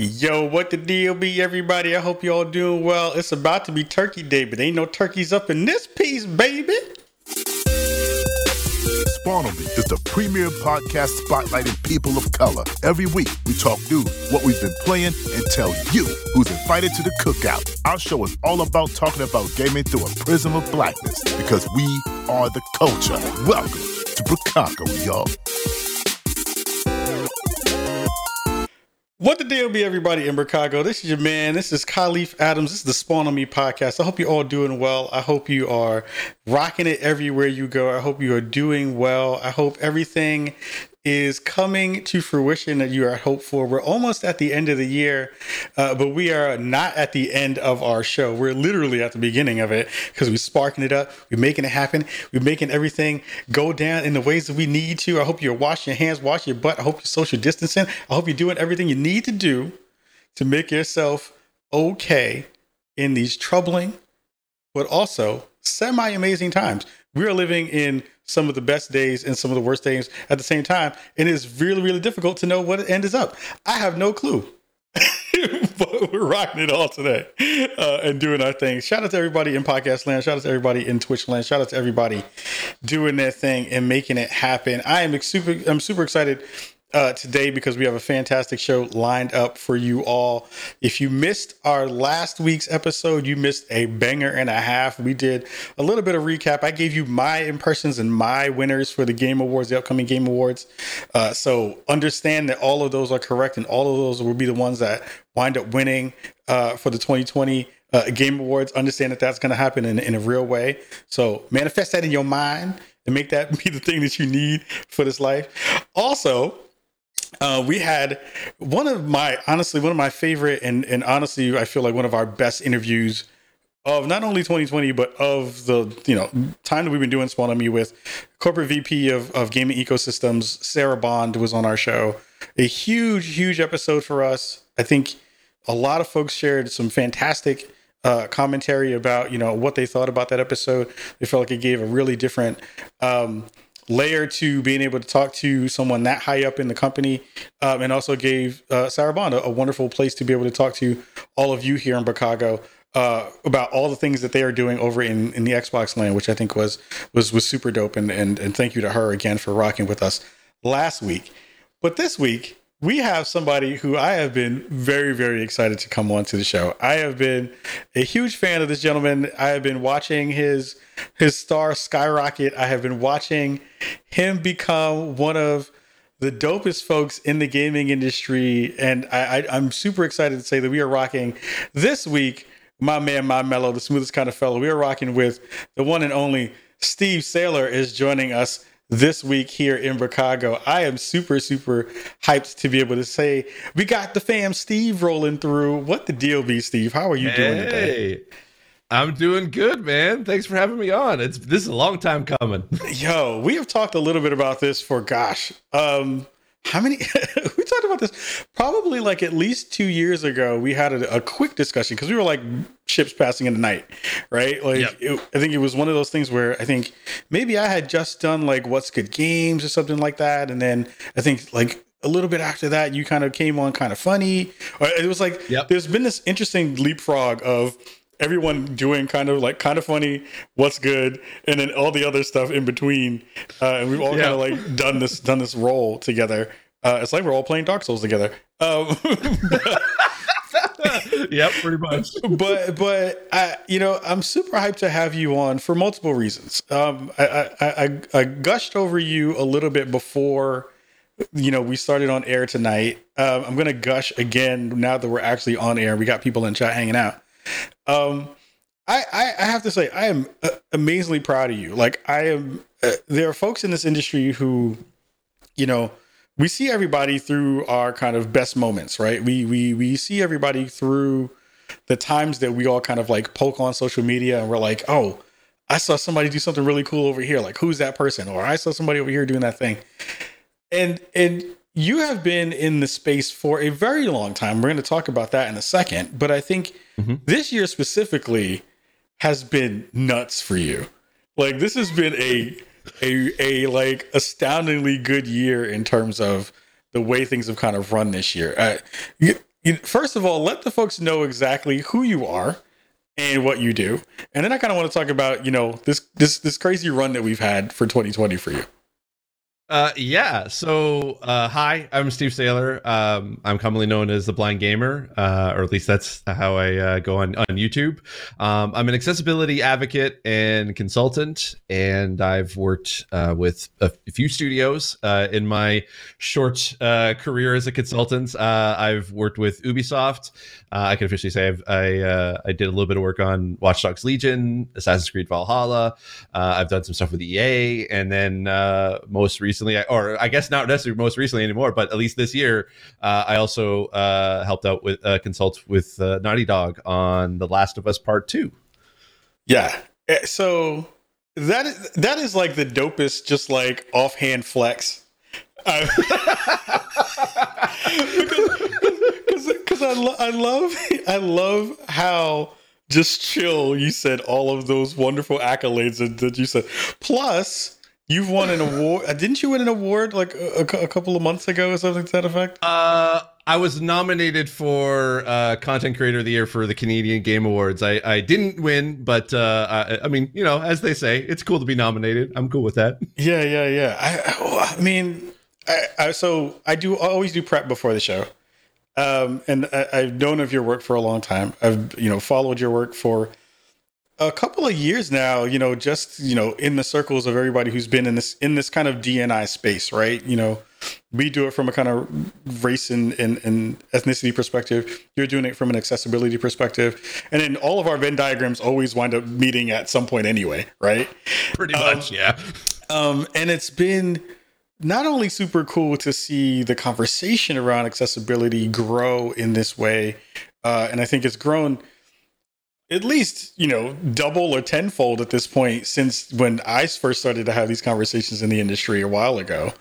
Yo, what the deal be, everybody? I hope you all doing well. It's about to be Turkey Day, but ain't no turkeys up in this piece, baby. Spawn on Me is the premier podcast spotlighting people of color. Every week, we talk news, what we've been playing, and tell you who's invited to the cookout. Our show is all about talking about gaming through a prism of blackness because we are the culture. Welcome to Bricago, y'all. What the deal be, everybody in Chicago? This is your man. This is Kahlief Adams. This is the Spawn on Me podcast. I hope you're all doing well. I hope you are rocking it everywhere you go. I hope you are doing well. I hope everything is coming to fruition that you are hoped for. We're almost at the end of the year, uh, but we are not at the end of our show. We're literally at the beginning of it because we're sparking it up. We're making it happen. We're making everything go down in the ways that we need to. I hope you're washing your hands, wash your butt. I hope you're social distancing. I hope you're doing everything you need to do to make yourself okay in these troubling, but also semi amazing times. We are living in some of the best days and some of the worst days at the same time. And it's really, really difficult to know what end is up. I have no clue. but we're rocking it all today uh, and doing our thing. Shout out to everybody in podcast land. Shout out to everybody in Twitch land. Shout out to everybody doing their thing and making it happen. I am super. I'm super excited uh, today because we have a fantastic show lined up for you all. If you missed our last week's episode, you missed a banger and a half. We did a little bit of recap. I gave you my impressions and my winners for the Game Awards, the upcoming Game Awards. Uh, so understand that all of those are correct and all of those will be the ones that wind up winning uh, for the 2020 uh, Game Awards. Understand that that's going to happen in, in a real way. So manifest that in your mind and make that be the thing that you need for this life. Also, uh, we had one of my honestly one of my favorite and and honestly I feel like one of our best interviews of not only 2020 but of the you know time that we've been doing Spawn on Me with corporate VP of of gaming ecosystems Sarah Bond was on our show. A huge huge episode for us. I think a lot of folks shared some fantastic uh, commentary about you know what they thought about that episode. They felt like it gave a really different um, layer to being able to talk to someone that high up in the company, um, and also gave uh, Sarah a, a, wonderful place to be able to talk to all of you here in Chicago uh, about all the things that they are doing over in, in the Xbox land, which I think was was was super dope. And and and thank you to her again for rocking with us last week. But this week we have somebody who I have been very, very excited to come on to the show. I have been a huge fan of this gentleman. I have been watching his his star skyrocket. I have been watching him become one of the dopest folks in the gaming industry, and I, I, am super excited to say that we are rocking this week. My man, my mellow, the smoothest kind of fellow. We are rocking with the one and only Steve Saylor is joining us this week here in Chicago. I am super, super hyped to be able to say we got the fam Steve rolling through. What the deal be, Steve? How are you hey, doing today? I'm doing good, man. Thanks for having me on. It's this is a long time coming. Yo, we have talked a little bit about this for gosh, um, how many we talked about this probably like at least two years ago we had a, a quick discussion because we were like ships passing in the night right like yep. it, i think it was one of those things where i think maybe i had just done like what's good games or something like that and then i think like a little bit after that you kind of came on kind of funny uh, it was like yep. there's been this interesting leapfrog of everyone doing kind of like kind of funny, what's good, and then all the other stuff in between. Uh, and we've all yeah. kind of like done this done this role together. Uh, it's like we're all playing Dark Souls together. Um, yep, pretty much. but but I, you know, I'm super hyped to have you on for multiple reasons. Um, I, I, I, I gushed over you a little bit before you know we started on air tonight. Um, I'm gonna gush again now that we're actually on air. We got people in chat hanging out. Um, I, I, I have to say I am uh, amazingly proud of you. Like I am. Uh, there are folks in this industry who, you know, we see everybody through our kind of best moments, right? We we we see everybody through the times that we all kind of like poke on social media and we're like, oh, I saw somebody do something really cool over here. Like, who's that person? Or I saw somebody over here doing that thing. And and you have been in the space for a very long time. We're going to talk about that in a second. But I think mm-hmm. this year specifically has been nuts for you. Like this has been a a a like astoundingly good year in terms of the way things have kind of run this year. I, first of all, let the folks know exactly who you are and what you do, and then I kind of want to talk about you know this this this crazy run that we've had for 2020 for you. Uh, yeah. So, uh, hi, I'm Steve Saylor. Um, I'm commonly known as the Blind Gamer, uh, or at least that's how I uh, go on on YouTube. Um, I'm an accessibility advocate and consultant, and I've worked uh, with a few studios uh, in my short career as a consultant. Uh, I've worked with Ubisoft. Uh, I can officially say I've, I I did a little bit of work on Watch Dogs Legion, Assassin's Creed Valhalla. Uh, I've done some stuff with EA, and then most recently, or I guess not necessarily most recently anymore, but at least this year, uh, I also uh, helped out with consult with Naughty Dog on The Last of Us Part Two. Yeah, eh, so that is, that is like the dopest, just like offhand flex. because I, lo- I love I love how just chill you said all of those wonderful accolades that, that you said. Plus, you've won an award. Uh, didn't you win an award like a, a, couple of months ago or something to that effect? Uh, I was nominated for uh, Content Creator of the Year for the Canadian Game Awards. I, I didn't win, but uh, I, I, mean, you know, as they say, it's cool to be nominated. I'm cool with that. Yeah, yeah, yeah. I, I mean, I, I, so I do always do prep before the show. Um, and I, have known of your work for a long time. I've you know followed your work for a couple of years now. You know, just you know in the circles of everybody who's been in this in this kind of DNI space, right? You know, we do it from a kind of race and, and, and ethnicity perspective. You're doing it from an accessibility perspective, and then all of our Venn diagrams always wind up meeting at some point anyway, right? Pretty much, um, yeah. Um, and it's been not only super cool to see the conversation around accessibility grow in this way, uh, and I think it's grown at least you know double or tenfold at this point since when I first started to have these conversations in the industry a while ago.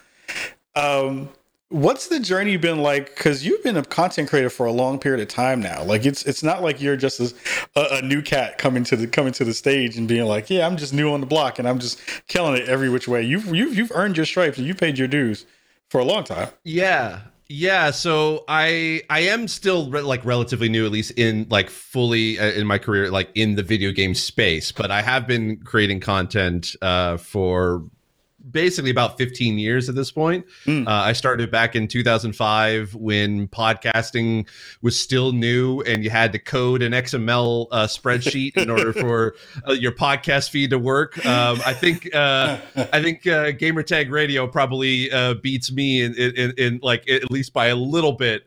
Um, what's the journey been like? Because you've been a content creator for a long period of time now. Like it's it's not like you're just a, a, new cat coming to the coming to the stage and being like yeah i'm just new on the block and i'm just killing it every which way. You've you've, you've earned your stripes and you paid your dues for a long time. Yeah yeah so i i am still re- like relatively new at least in like fully uh, in my career like in the video game space but i have been creating content uh for basically about 15 years at this point. Mm. Uh, I started back in 2005 when podcasting was still new and you had to code an XML uh, spreadsheet in order for uh, your podcast feed to work. Um, I think uh, I think uh, Gamertag Radio probably uh, beats me in, in, in, like at least by a little bit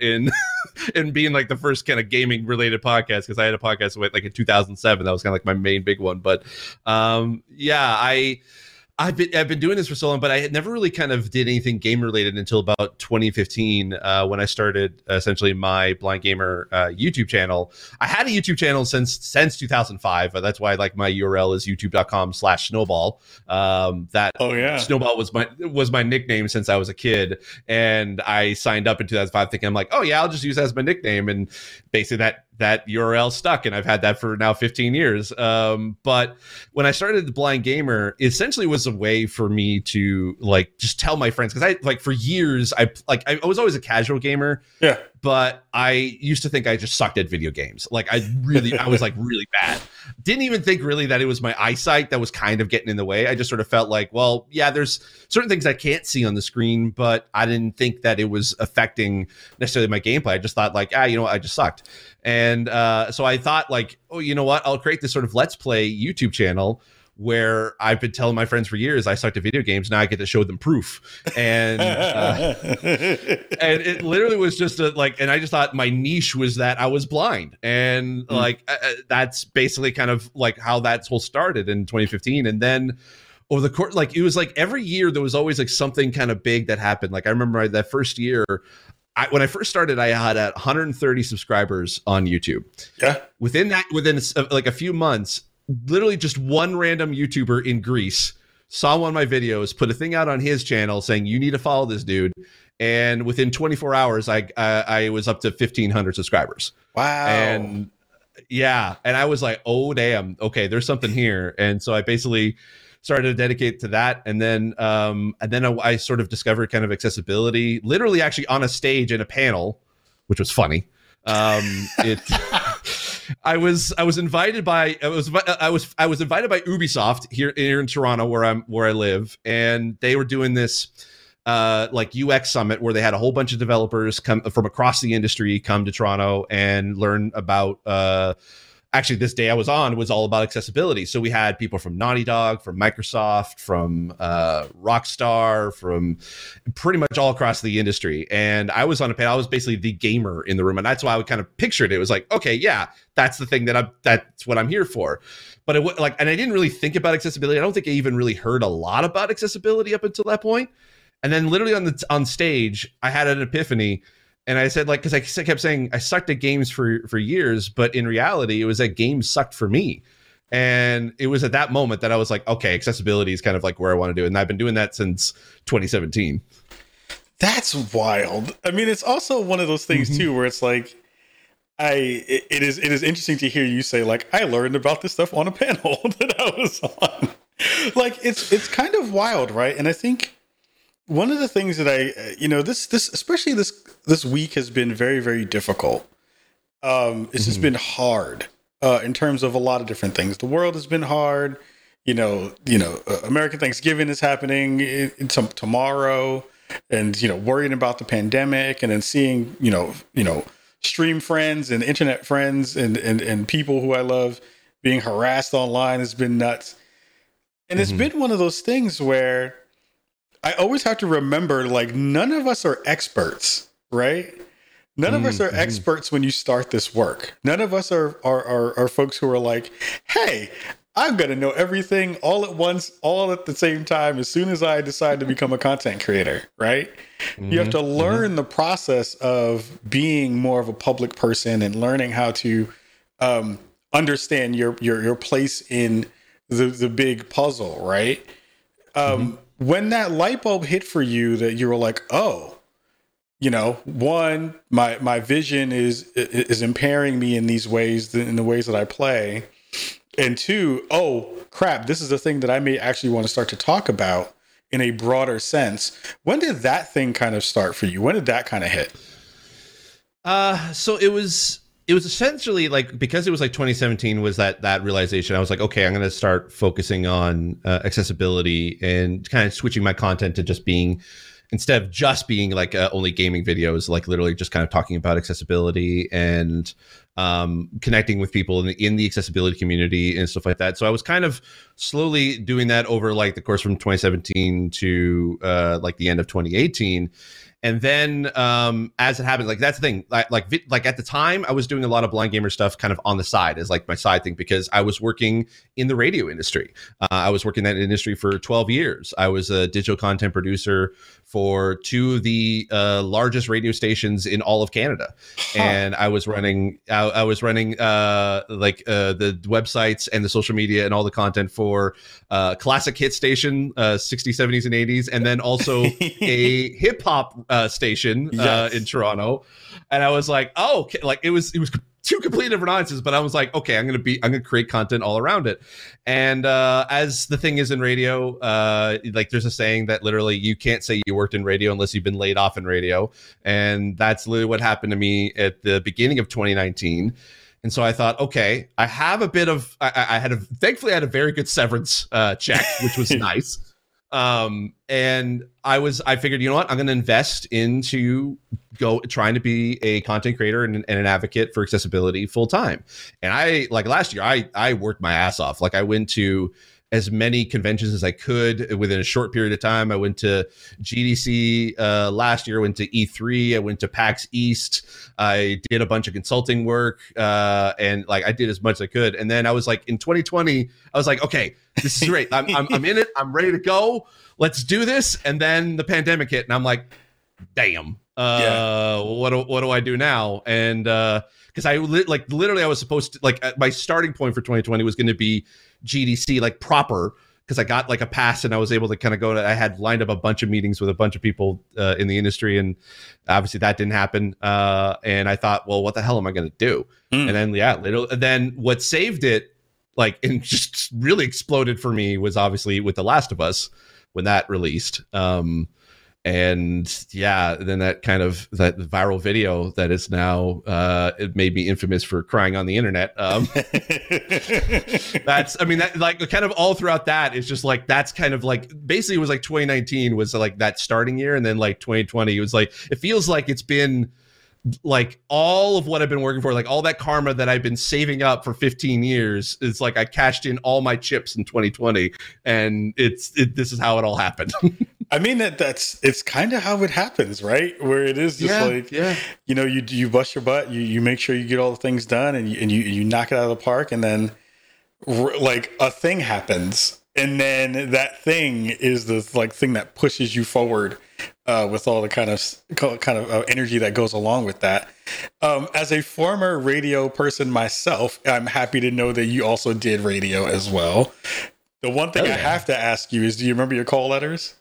in in being like the first kind of gaming related podcast because I had a podcast like in 2007 that was kind of like my main big one. But um, yeah, I. I've been I've been doing this for so long, but I had never really kind of did anything game related until about 2015 uh, when I started essentially my Blind Gamer uh, YouTube channel. I had a YouTube channel since since 2005. Uh, that's why like my URL is youtube.com/slash snowball. Um, that oh yeah, snowball was my was my nickname since I was a kid, and I signed up in 2005 thinking I'm like, oh yeah, I'll just use that as my nickname, and basically that that URL stuck, and I've had that for now 15 years. Um, but when I started the Blind Gamer, it essentially was a way for me to like just tell my friends because I like for years I like I was always a casual gamer. Yeah but I used to think I just sucked at video games. Like I really, I was like really bad. Didn't even think really that it was my eyesight that was kind of getting in the way. I just sort of felt like, well, yeah, there's certain things I can't see on the screen, but I didn't think that it was affecting necessarily my gameplay. I just thought like, ah, you know what, I just sucked. And uh, so I thought like, oh, you know what, I'll create this sort of let's play YouTube channel where I've been telling my friends for years I sucked at video games. Now I get to show them proof, and uh, and it literally was just a, like, and I just thought my niche was that I was blind, and mm. like uh, uh that's basically kind of like how that whole started in 2015, and then over the course, like it was like every year there was always like something kind of big that happened. Like I remember that first year. I, when I first started, I had 130 subscribers on YouTube. Yeah. Within that, within uh, like a few months, literally just one random YouTuber in Greece saw one of my videos, put a thing out on his channel saying you need to follow this dude, and within 24 hours, I I, I was up to 1,500 subscribers. Wow! And yeah, and I was like, oh damn, okay, there's something here, and so I basically started to dedicate to that and then um and then I, I, sort of discovered kind of accessibility literally actually on a stage in a panel which was funny. Um, it. I was I was invited by I was I was I was invited by Ubisoft here here in Toronto where I'm where I live, and they were doing this uh, like UX summit where they had a whole bunch of developers come from across the industry come to Toronto and learn about. Uh, actually, this day I was on was all about accessibility. So we had people from Naughty Dog, from Microsoft, from uh, Rockstar, from pretty much all across the industry. And I was on a panel. I was basically the gamer in the room, and that's why I would kind of pictured it. It was like, okay, yeah, that's the thing that I'm. That's what I'm here for but it like and i didn't really think about accessibility i don't think i even really heard a lot about accessibility up until that point. point and then literally on the on stage, I had an epiphany, and I said like because I kept saying I sucked at games for for years, but in reality, it was that games sucked for me. And it was at that moment that I was like, okay, accessibility is kind of like where I want to do it. And I've been doing that since 2017. That's wild. I mean, it's also one of those things mm-hmm. too, where it's like, I it, it is it is interesting to hear you say like I learned about this stuff on a panel that I was on. like it's it's kind of wild, right? And I think one of the things that I, you know, this this especially this this week has been very very difficult. Um, it's mm-hmm. just been hard uh, in terms of a lot of different things. The world has been hard. You know, you know, uh, American Thanksgiving is happening in, in some, tomorrow, and you know, worrying about the pandemic, and then seeing, you know, you know, stream friends and internet friends and and and people who I love being harassed online has been nuts. And mm-hmm. it's been one of those things where I always have to remember like none of us are experts, right? None of us are mm-hmm. experts when you start this work. None of us are, are are, are folks who are like, "Hey, I'm to know everything all at once, all at the same time as soon as I decide to become a content creator, right? Mm-hmm. You have to mm-hmm. learn mm-hmm. the process of being more of a public person and learning how to um, understand your your your place in the the big puzzle, right? Um, mm-hmm when that light bulb hit for you that you were like, oh, you know, one, my my vision is is impairing me in these ways, in the ways that I play, and two, oh crap, this is a thing that I may actually want to start to talk about in a broader sense. When did that thing kind of start for you? When did that kind of hit? Uh, so it was it was essentially like because it was like 2017 was that that realization i was like okay i'm going to start focusing on uh, accessibility and kind of switching my content to just being instead of just being like uh, only gaming videos like literally just kind of talking about accessibility and um, connecting with people in the, in the accessibility community and stuff like that. So i was kind of slowly doing that over like the course from 2017 to uh, like the end of 2018 and then um, as it happens, like that's the thing. Like, like like at the time, I was doing a lot of blind gamer stuff, kind of on the side as like my side thing because I was working in the radio industry. Uh, I was working in that industry for 12 years. I was a digital content producer for two of the uh, largest radio stations in all of Canada, huh. and I was running I, I was running uh, like uh, the websites and the social media and all the content for uh, classic hit station, 60s, uh, 70s, and 80s, and then also a hip hop uh, station yes. in Toronto. And I was like, oh, like it was it was two completely different audiences, but I was like, okay, I'm gonna be, I'm gonna create content all around it. And uh, as the thing is in radio, uh, like there's a saying that literally you can't say you worked in radio unless you've been laid off in radio, and that's literally what happened to me at the beginning of 2019. And so I thought, okay, I have a bit of, I, I had a, thankfully, I had a very good severance uh, check, which was nice. Um, and I was, I figured, you know what, I'm going to invest into go trying to be a content creator and, and an advocate for accessibility full time. And I, like last year, I, I worked my ass off. Like I went to as many conventions as I could within a short period of time. I went to GDC uh, last year, went to E3, I went to PAX East. I did a bunch of consulting work uh, and like I did as much as I could. And then I was like, in 2020, I was like, okay, this is great. I'm, I'm, I'm in it. I'm ready to go. Let's do this. And then the pandemic hit, and I'm like, damn. Uh, yeah. what do, what do I do now? And uh, because I li- like literally I was supposed to like my starting point for 2020 was going to be GDC like proper because I got like a pass and I was able to kind of go to. I had lined up a bunch of meetings with a bunch of people uh, in the industry, and obviously that didn't happen. Uh, and I thought, well, what the hell am I going to do? Mm. And then yeah, little. Then what saved it, like, and just really exploded for me was obviously with The Last of Us when that released. Um, and yeah, then that kind of that viral video that is now uh, it made me infamous for crying on the internet. Um, that's I mean that like kind of all throughout that is just like that's kind of like basically it was like 2019 was like that starting year, and then like 2020 it was like it feels like it's been like all of what I've been working for, like all that karma that I've been saving up for 15 years, is like I cashed in all my chips in 2020, and it's it, this is how it all happened. I mean that that's it's kind of how it happens, right? Where it is just Yeah, like yeah. you know you you bust your butt, you you make sure you get all the things done, and you and you, you knock it out of the park, and then r- like a thing happens, and then that thing is the like thing that pushes you forward uh, with all the kind of kind of uh, energy that goes along with that. Um, as a former radio person myself, I'm happy to know that you also did radio as well. The one thing Oh, I have to ask you is, do you remember your call letters?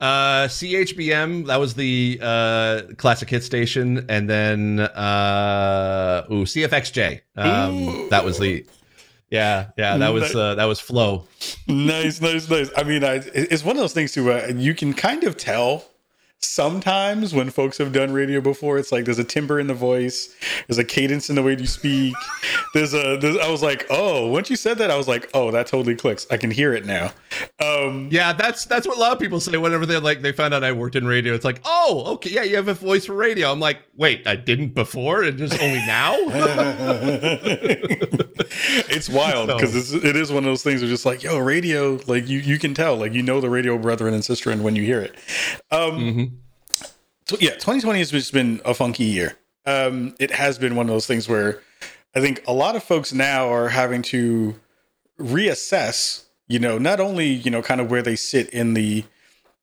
Uh, CHBM, that was the uh, classic hit station, and then uh, ooh, CFXJ. Um, that was the yeah, yeah. That was uh, that was Flow. nice, nice, nice. I mean, I, it's one of those things too. Uh, you can kind of tell sometimes when folks have done radio before. It's like there's a timbre in the voice, there's a cadence in the way you speak. There's a. There's, I was like, oh, once you said that, I was like, oh, that totally clicks. I can hear it now. Um, Yeah, that's that's what a lot of people say whenever they like they found out I worked in radio. It's like, oh, okay, yeah, you have a voice for radio. I'm like, wait, I didn't before, and just only now. it's wild because it's it is one of those things where just like, yo, radio, like you you can tell, like you know the radio brethren and sister and when you hear it. Um, Mhm. Yeah, 2020 has just been a funky year. Um, it has been one of those things where I think a lot of folks now are having to reassess, you know, not only, you know, kind of where they sit in the,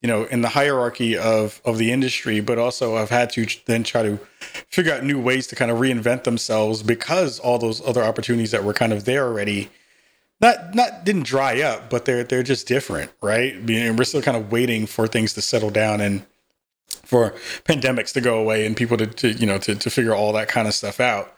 you know, in the hierarchy of of the industry, but also have had to then try to figure out new ways to kind of reinvent themselves because all those other opportunities that were kind of there already not not didn't dry up, but they're they're just different, right? And we're still kind of waiting for things to settle down and for pandemics to go away and people to, to you know to, to figure all that kind of stuff out.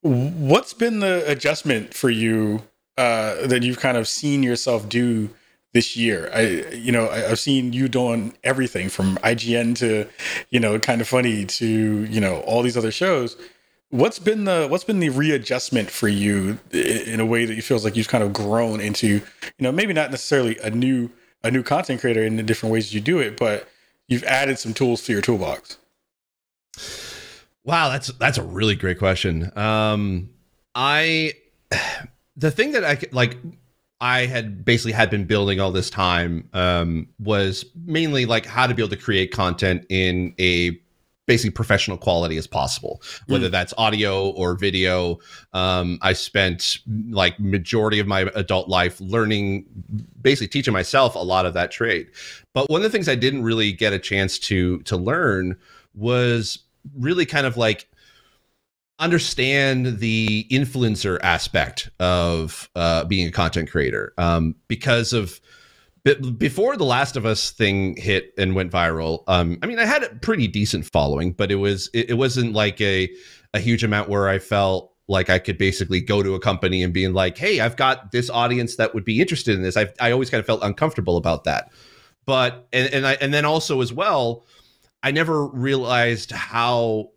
What's been the adjustment for you uh that you've kind of seen yourself do this year? I you know I, i've seen you doing everything from ign to you know kind of funny to you know all these other shows. What's been the what's been the readjustment for you in a way that you feels like you've kind of grown into you know maybe not necessarily a new a new content creator in the different ways you do it but you've added some tools to your toolbox. Wow, that's that's a really great question. Um, I the thing that I like I had basically had been building all this time um, was mainly like how to be able to create content in a basically professional quality as possible whether that's audio or video. Um, i spent like majority of my adult life learning basically teaching myself a lot of that trade but one of the things i didn't really get a chance to to learn was really kind of like understand the influencer aspect of uh, being a content creator. Um, because of be- before the last of us thing hit and went viral um, i mean i had a pretty decent following but it was it, it wasn't like a a huge amount where i felt like i could basically go to a company and being like hey i've got this audience that would be interested in this. I i always kind of felt uncomfortable about that but and and I and then also as well i never realized how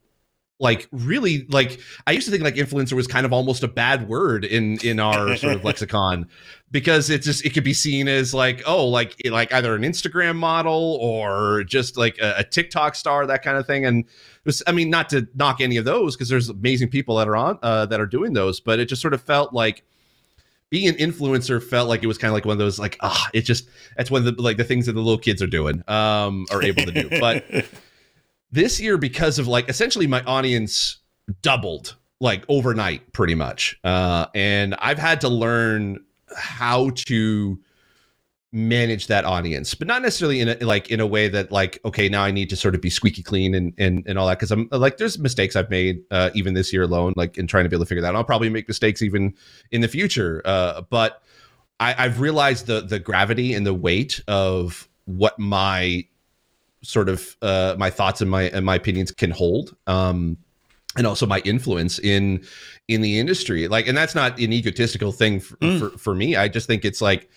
like really like i used to think like influencer was kind of almost a bad word in in our sort of lexicon because it just it could be seen as like oh like like either an instagram model or just like a, a tiktok star that kind of thing. And it was i mean not to knock any of those because there's amazing people that are on uh, that are doing those but it just sort of felt like being an influencer felt like it was kind of like one of those like ah it just that's one of the like the things that the little kids are doing um are able to do. But this year because of like essentially my audience doubled like overnight pretty much uh and i've had to learn how to manage that audience but not necessarily in a, like in a way that like okay now i need to sort of be squeaky clean and and, and all that because i'm like there's mistakes i've made uh even this year alone like in trying to be able to figure that out i'll probably make mistakes even in the future uh but I, I've realized the the gravity and the weight of what my sort of uh, my thoughts and my and my opinions can hold, um, and also my influence in in the industry. Like, and that's not an egotistical thing for, Mm. for, for me. I just think it's like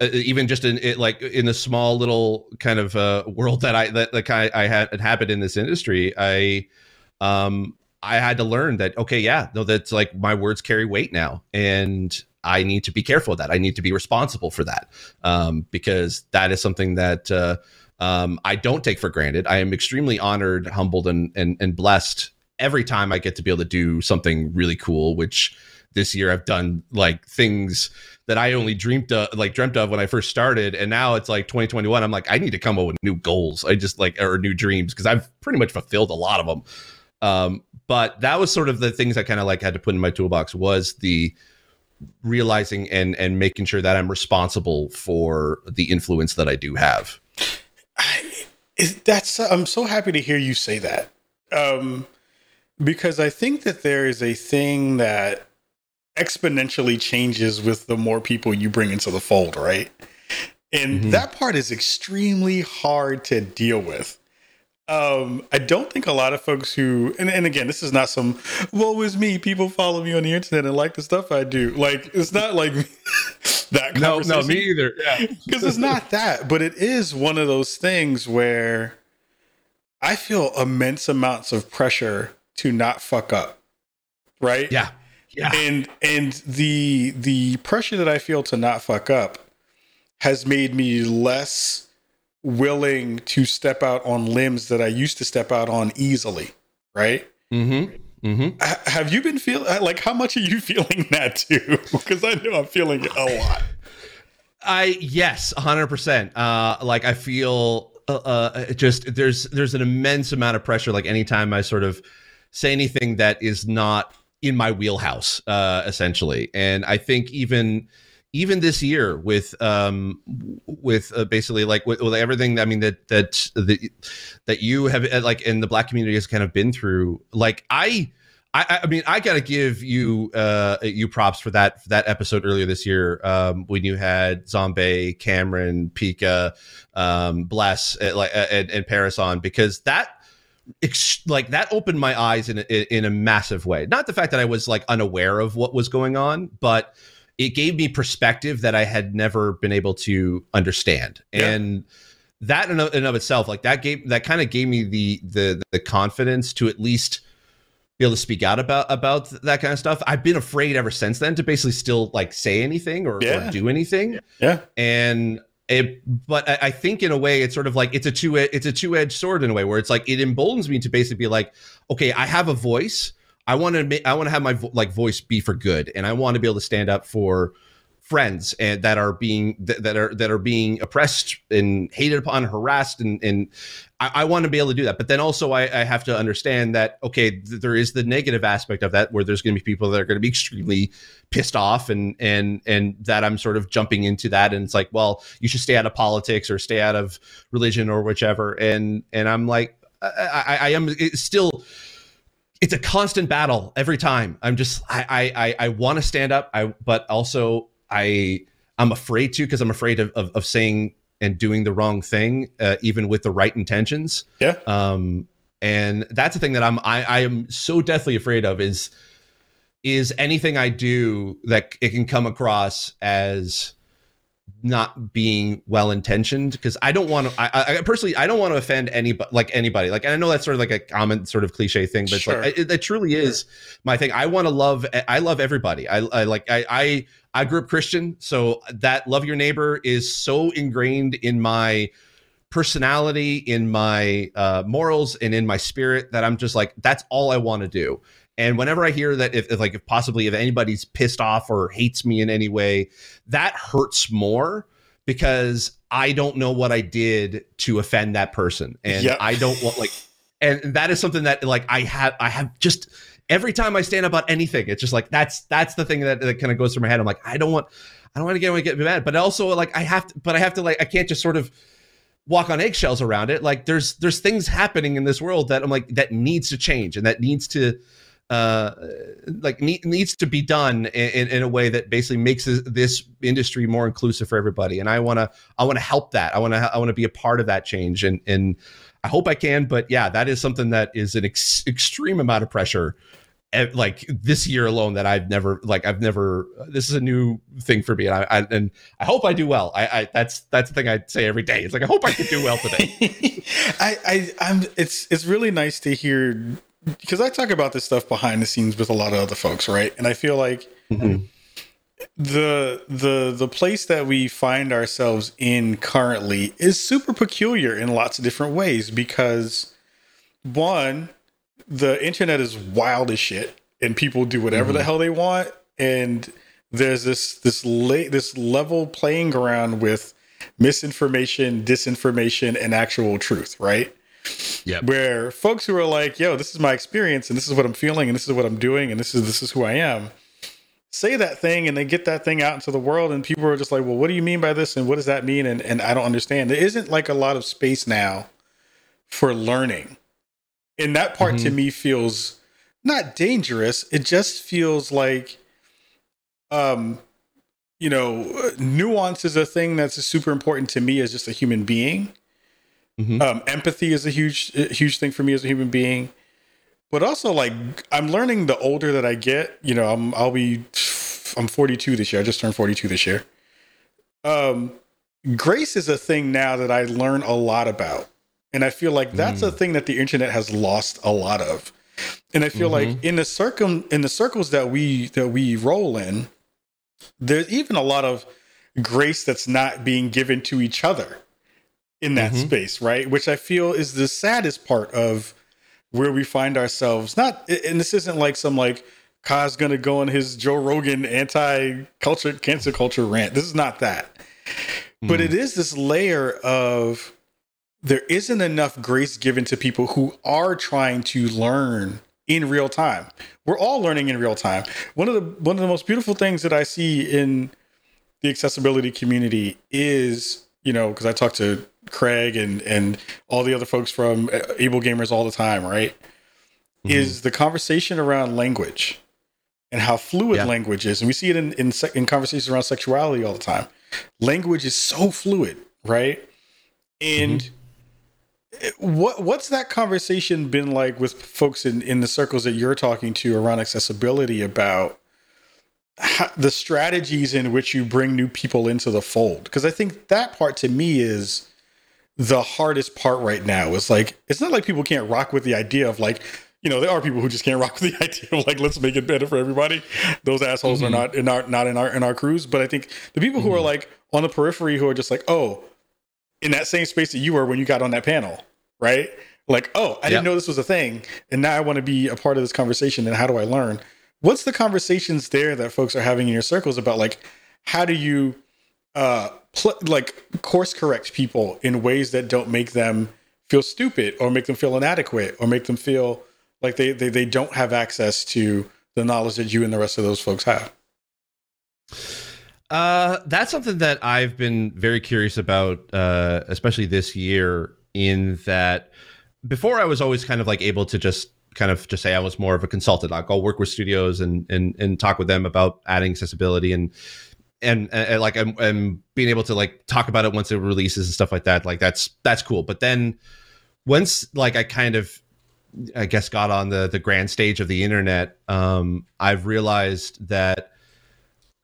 uh, even just in it, like in the small little kind of uh, world that I that like I, I had inhabit in this industry, I um I had to learn that okay, yeah, no, that's like my words carry weight now, and I need to be careful of that. I need to be responsible for that um, because that is something that uh, um, I don't take for granted. I am extremely honored, humbled, and and and blessed every time I get to be able to do something really cool, which this year I've done like things that I only dreamed of, like dreamt of when I first started, and now it's like 2021. I'm like, I need to come up with new goals. I just like or new dreams because I've pretty much fulfilled a lot of them. Um, but that was sort of the things I kind of like had to put in my toolbox was the realizing and and making sure that I'm responsible for the influence that I do have. I, that's I'm so happy to hear you say that. Um, because I think that there is a thing that exponentially changes with the more people you bring into the fold, right? And mm-hmm. that part is extremely hard to deal with. Um, I don't think a lot of folks who, and, and again, this is not some, woe is me, people follow me on the internet and like the stuff I do. Like, it's not like that No, no, me either. Yeah. Because it's not that, but it is one of those things where I feel immense amounts of pressure to not fuck up. Right? Yeah. Yeah. And and the the pressure that I feel to not fuck up has made me less willing to step out on limbs that I used to step out on easily, right? Mm-hmm. Mm-hmm. have you been feeling like how much are you feeling that too? because I know I'm feeling it a lot. I yes, hundred uh, percent. Like I feel uh, uh, just there's there's an immense amount of pressure. Like anytime I sort of say anything that is not in my wheelhouse, uh, essentially. And I think even even this year with um with uh, basically like with, with, everything i mean that that the that you have uh, like in the black community has kind of been through like i I, I mean, I gotta give you uh, you props for that for that episode earlier this year um, when you had Zombie, Cameron, Pika, um, Bless, uh, uh, and, and Paris on because that ex- like that opened my eyes in a, in a massive way. Not the fact that I was like unaware of what was going on, but it gave me perspective that I had never been able to understand. Yeah. And that in, and of itself, like that gave that kind of gave me the the the confidence to at least be able to speak out about about that kind of stuff. I've been afraid ever since then to basically still like say anything or, yeah. or do anything. Yeah. And it, but I, I think in a way it's sort of like it's a two it's a two edged sword in a way where it's like it emboldens me to basically be like, okay, I have a voice. I want to I want to have my vo- like voice be for good, and I want to be able to stand up for friends and that are being that, that are that are being oppressed and hated upon, harassed, and and I, I want to be able to do that. But then also I, I have to understand that okay, th- there is the negative aspect of that where there's going to be people that are going to be extremely pissed off, and and and that I'm sort of jumping into that, and it's like, well, you should stay out of politics or stay out of religion or whichever, and and I'm like, I, I, I am still it's a constant battle every time. I'm just I I I want to stand up, I but also I I'm afraid to because I'm afraid of, of, of saying and doing the wrong thing, uh, even with the right intentions. Yeah. Um, and that's the thing that I'm I, I am so deathly afraid of is is anything I do that it can come across as not being well intentioned because I don't want to. I, I, personally I don't want to offend anybody, like anybody. Like, and I know that's sort of like a common sort of cliche thing, but sure. like, it, it, truly sure. is my thing. I want to love. I love everybody. I, I like. I, I I grew up Christian, so that love your neighbor is so ingrained in my personality, in my uh, morals, and in my spirit that I'm just like that's all I want to do. And whenever I hear that, if, if, like if possibly if anybody's pissed off or hates me in any way, that hurts more because I don't know what I did to offend that person, and yep. I don't want like, and that is something that like I have I have just every time I stand up about anything, it's just like that's that's the thing that, that kind of goes through my head. I'm like I don't want I don't want to get get mad, but also like I have to, but I have to like I can't just sort of walk on eggshells around it. Like there's there's things happening in this world that I'm like that needs to change and that needs to uh, like need, needs to be done in, in a way that basically makes this, this industry more inclusive for everybody. And I want to I want to help that. I want to I want to be a part of that change. And and I hope I can. But yeah, that is something that is an ex- extreme amount of pressure like this year alone that I've never like I've never this is a new thing for me and I, I and I hope I do well. I, I that's that's the thing I say every day. It's like I hope I can do well today. I, I I'm it's it's really nice to hear because I talk about this stuff behind the scenes with a lot of other folks, right? And I feel like mm-hmm. The the the place that we find ourselves in currently is super peculiar in lots of different ways because one the internet is wild as shit, and people do whatever mm-hmm. the hell they want, and there's this this la- this level playing ground with misinformation, disinformation, and actual truth, right? Yeah. Where folks who are like, "Yo, this is my experience, and this is what I'm feeling, and this is what I'm doing, and this is this is who I am," say that thing, and they get that thing out into the world, and people are just like, "Well, what do you mean by this, and what does that mean?" And and I don't understand. There isn't like a lot of space now for learning and that part mm-hmm. to me feels not dangerous. It just feels like, um, you know, nuance is a thing that's super important to me as just a human being. Mm-hmm. Um, empathy is a huge, huge thing for me as a human being. But also, like, I'm learning the older that I get. You know, I'm I'll be, I'm 42 this year. I just turned 42 this year. Um, grace is a thing now that I learn a lot about and I feel like that's mm. a thing that the internet has lost a lot of. And I feel mm-hmm. like in the circum in the circles that we that we roll in, there's even a lot of grace that's not being given to each other in that mm-hmm. space, right? Which I feel is the saddest part of where we find ourselves. Not and this isn't like some like Kai's gonna go on his Joe Rogan anti culture cancer culture rant. This is not that. Mm. But it is this layer of there isn't enough grace given to people who are trying to learn in real time. We're all learning in real time. One of the one of the most beautiful things that I see in the accessibility community is, you know, because I talk to Craig and and all the other folks from uh, Able Gamers all the time, right? Mm-hmm. Is the conversation around language and how fluid yeah. language is, and we see it in in, in conversations around sexuality all the time. Language is so fluid, right? And mm-hmm what what's that conversation been like with folks in in the circles that you're talking to around accessibility about how, the strategies in which you bring new people into the fold because i think that part to me is the hardest part right now is like it's not like people can't rock with the idea of like you know there are people who just can't rock with the idea of like let's make it better for everybody those assholes mm-hmm. are not in our not in our in our crews but i think the people mm-hmm. who are mm-hmm. like on the periphery who are just like oh in that same space that you were when you got on that panel right? Like, oh, I didn't know this was a thing, and now I want to be a part of this conversation. And how do I learn? What's the conversations there that folks are having in your circles about like how do you uh pl- like course correct people in ways that don't make them feel stupid or make them feel inadequate or make them feel like they they, they don't have access to the knowledge that you and the rest of those folks have uh, that's something that I've been very curious about, uh, especially this year in that before I was always kind of like able to just kind of just say I was more of a consultant. Like I'll go work with studios and and and talk with them about adding accessibility and and, and like I'm, I'm being able to like talk about it once it releases and stuff like that. Like that's that's cool. But then once like I kind of I guess got on the the grand stage of the internet, um, I've realized that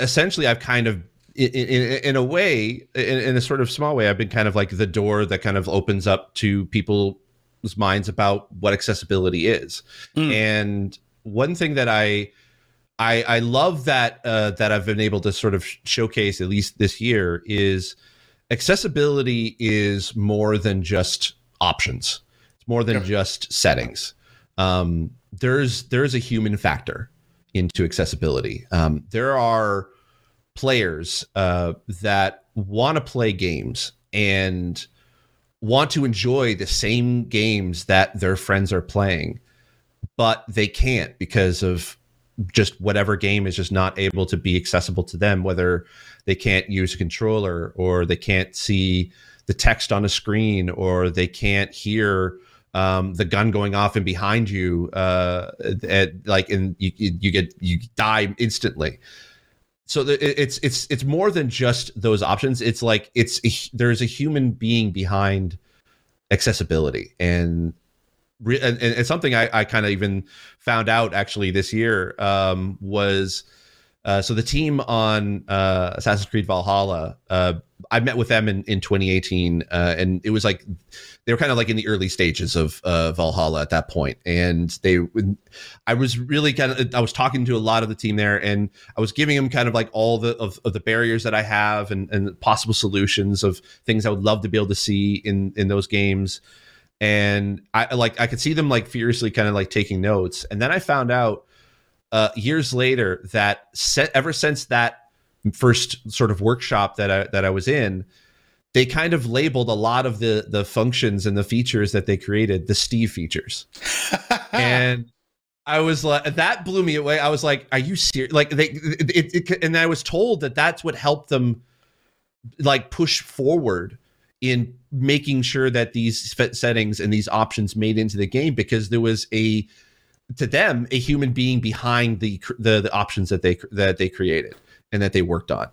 essentially I've kind of in, in, in, a way, in, in, a sort of small way, I've been kind of like the door that kind of opens up to people's minds about what accessibility is. Mm. And one thing that I, I, I love that uh, that I've been able to sort of showcase at least this year is accessibility is more than just options. It's more than yeah. just settings. Um, there's there's a human factor into accessibility. Um, there are players uh, that want to play games and want to enjoy the same games that their friends are playing, but they can't because of just whatever game is just not able to be accessible to them, whether they can't use a controller or they can't see the text on a screen or they can't hear um, the gun going off and behind you, uh, at, like, and you, you get you die instantly. So the, it's it's it's more than just those options. It's like it's a, there's a human being behind accessibility. And re- and, and it's something I, I kind of even found out actually this year um, was uh, so the team on uh, Assassin's Creed Valhalla, uh, I met with them in, in 2018, uh, and it was like they were kind of like in the early stages of uh, Valhalla at that point, and they, I was really kind of, I was talking to a lot of the team there, and I was giving them kind of like all the of, of the barriers that I have and, and possible solutions of things I would love to be able to see in in those games, and I like I could see them like furiously kind of like taking notes, and then I found out uh, years later that set, ever since that first sort of workshop that I that I was in, they kind of labeled a lot of the the functions and the features that they created the Steve features, and. I was like, that blew me away. I was like, "Are you serious?" Like they, it, it, and I was told that that's what helped them, like, push forward in making sure that these settings and these options made into the game because there was a to them a human being behind the, the the options that they that they created and that they worked on.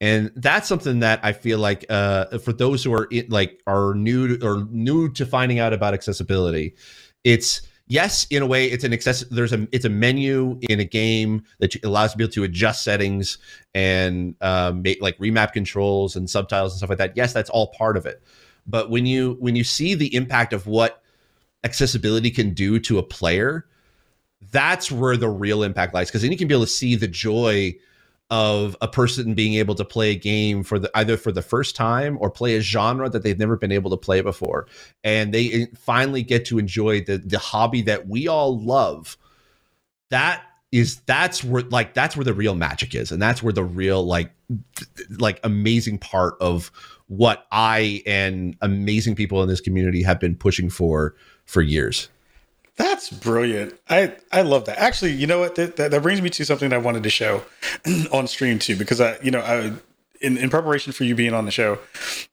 And that's something that i feel like uh, for those who are in, like are new to, or new to finding out about accessibility it's yes in a way it's an access there's a it's a menu in a game that allows people to adjust settings and um, make like remap controls and subtitles and stuff like that. Yes that's all part of it but when you when you see the impact of what accessibility can do to a player that's where the real impact lies. Because then you can be able to see the joy of a person being able to play a game for the either for the first time or play a genre that they've never been able to play before. And they eh, finally get to enjoy the the hobby that we all love. That is that's where like that's where the real magic is. And that's where the real like like amazing part of what I and amazing people in this community have been pushing for for years that's brilliant. I I love that. Actually, you know what? That, that, that brings me to something I wanted to show on stream too, because I, you know, I in, in preparation for you being on the show,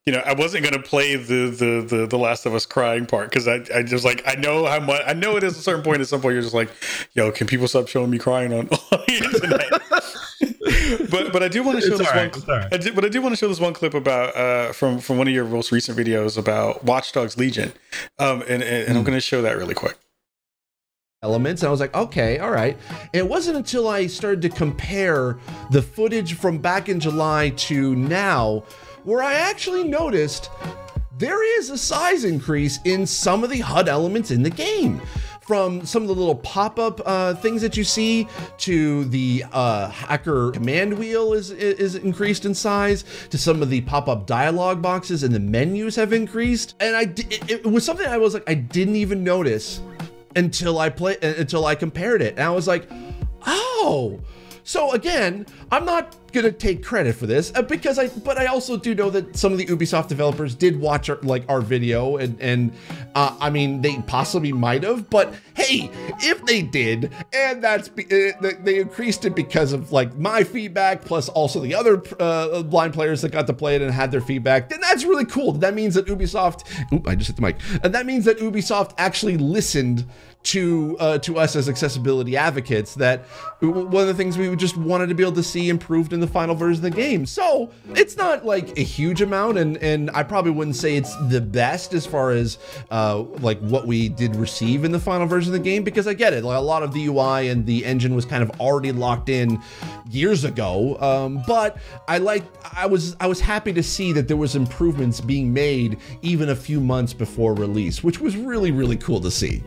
you know, I wasn't going to play the, the the the Last of Us crying part because I I just like I know how much I know it is a certain point. At some point, you're just like, yo, can people stop showing me crying on, internet? But but I do want to show it's this right, one. Right. I do, but I do want to show this one clip about uh, from from one of your most recent videos about Watch Dogs Legion, um, and and, and mm. I'm going to show that really quick elements and I was like, okay, all right. It wasn't until I started to compare the footage from back in July to now where I actually noticed there is a size increase in some of the HUD elements in the game. From some of the little pop up uh, things that you see to the uh, hacker command wheel is, is increased in size to some of the pop up dialogue boxes and the menus have increased. And I it, it was something I was like, I didn't even notice until I play until I compared it. And I was like, oh. So again, I'm not gonna take credit for this uh, because I, but I also do know that some of the Ubisoft developers did watch our, like our video, and and uh, I mean they possibly might have, but hey, if they did, and that's uh, they increased it because of like my feedback plus also the other uh, blind players that got to play it and had their feedback, then that's really cool. That means that Ubisoft, oop, I just hit the mic, and that means that Ubisoft actually listened to uh, to us as accessibility advocates that one of the things we just wanted to be able to see improved in the final version of the game. So it's not like a huge amount, and and I probably wouldn't say it's the best as far as uh, like what we did receive in the final version of the game because I get it. Like a lot of the UI and the engine was kind of already locked in years ago, um, but I like I was I was happy to see that there was improvements being made even a few months before release, which was really really cool to see.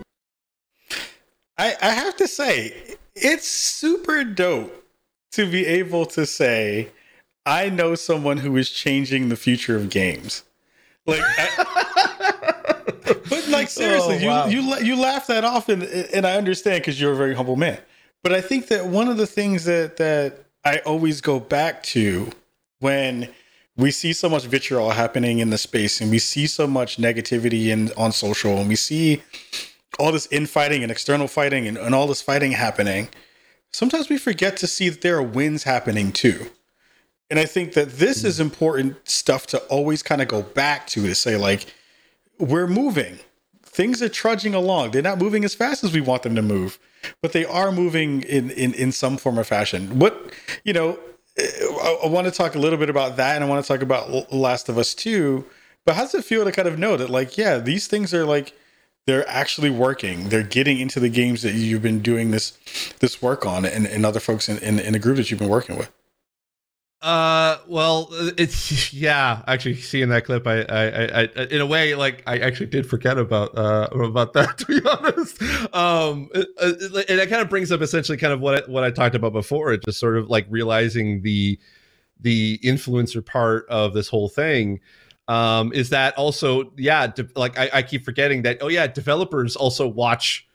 I, I have to say, it's super dope to be able to say, I know someone who is changing the future of games. Like, I, but like seriously, oh, wow. you you you laugh that off, and and I understand because you're a very humble man. But I think that one of the things that that I always go back to when we see so much vitriol happening in the space, and we see so much negativity in on social, and we see all this infighting and external fighting and, and all this fighting happening, sometimes we forget to see that there are wins happening too. And I think that this is important stuff to always kind of go back to to say, like, we're moving. Things are trudging along. They're not moving as fast as we want them to move, but they are moving in in, in some form or fashion. What, you know, eh, I, I want to talk a little bit about that and I want to talk about Last of Us too. But how does it feel to kind of know that, like, yeah, these things are like, they're actually working. They're getting into the games that you've been doing this this work on, and, and other folks in, in, in the group that you've been working with. Uh, well, it's yeah. Actually, seeing that clip, I, I, I, in a way, like I actually did forget about uh about that. To be honest, um, and that kind of brings up essentially kind of what I, what I talked about before. It just sort of like realizing the the influencer part of this whole thing um, is that also yeah de- like I, I keep forgetting that oh yeah developers also watch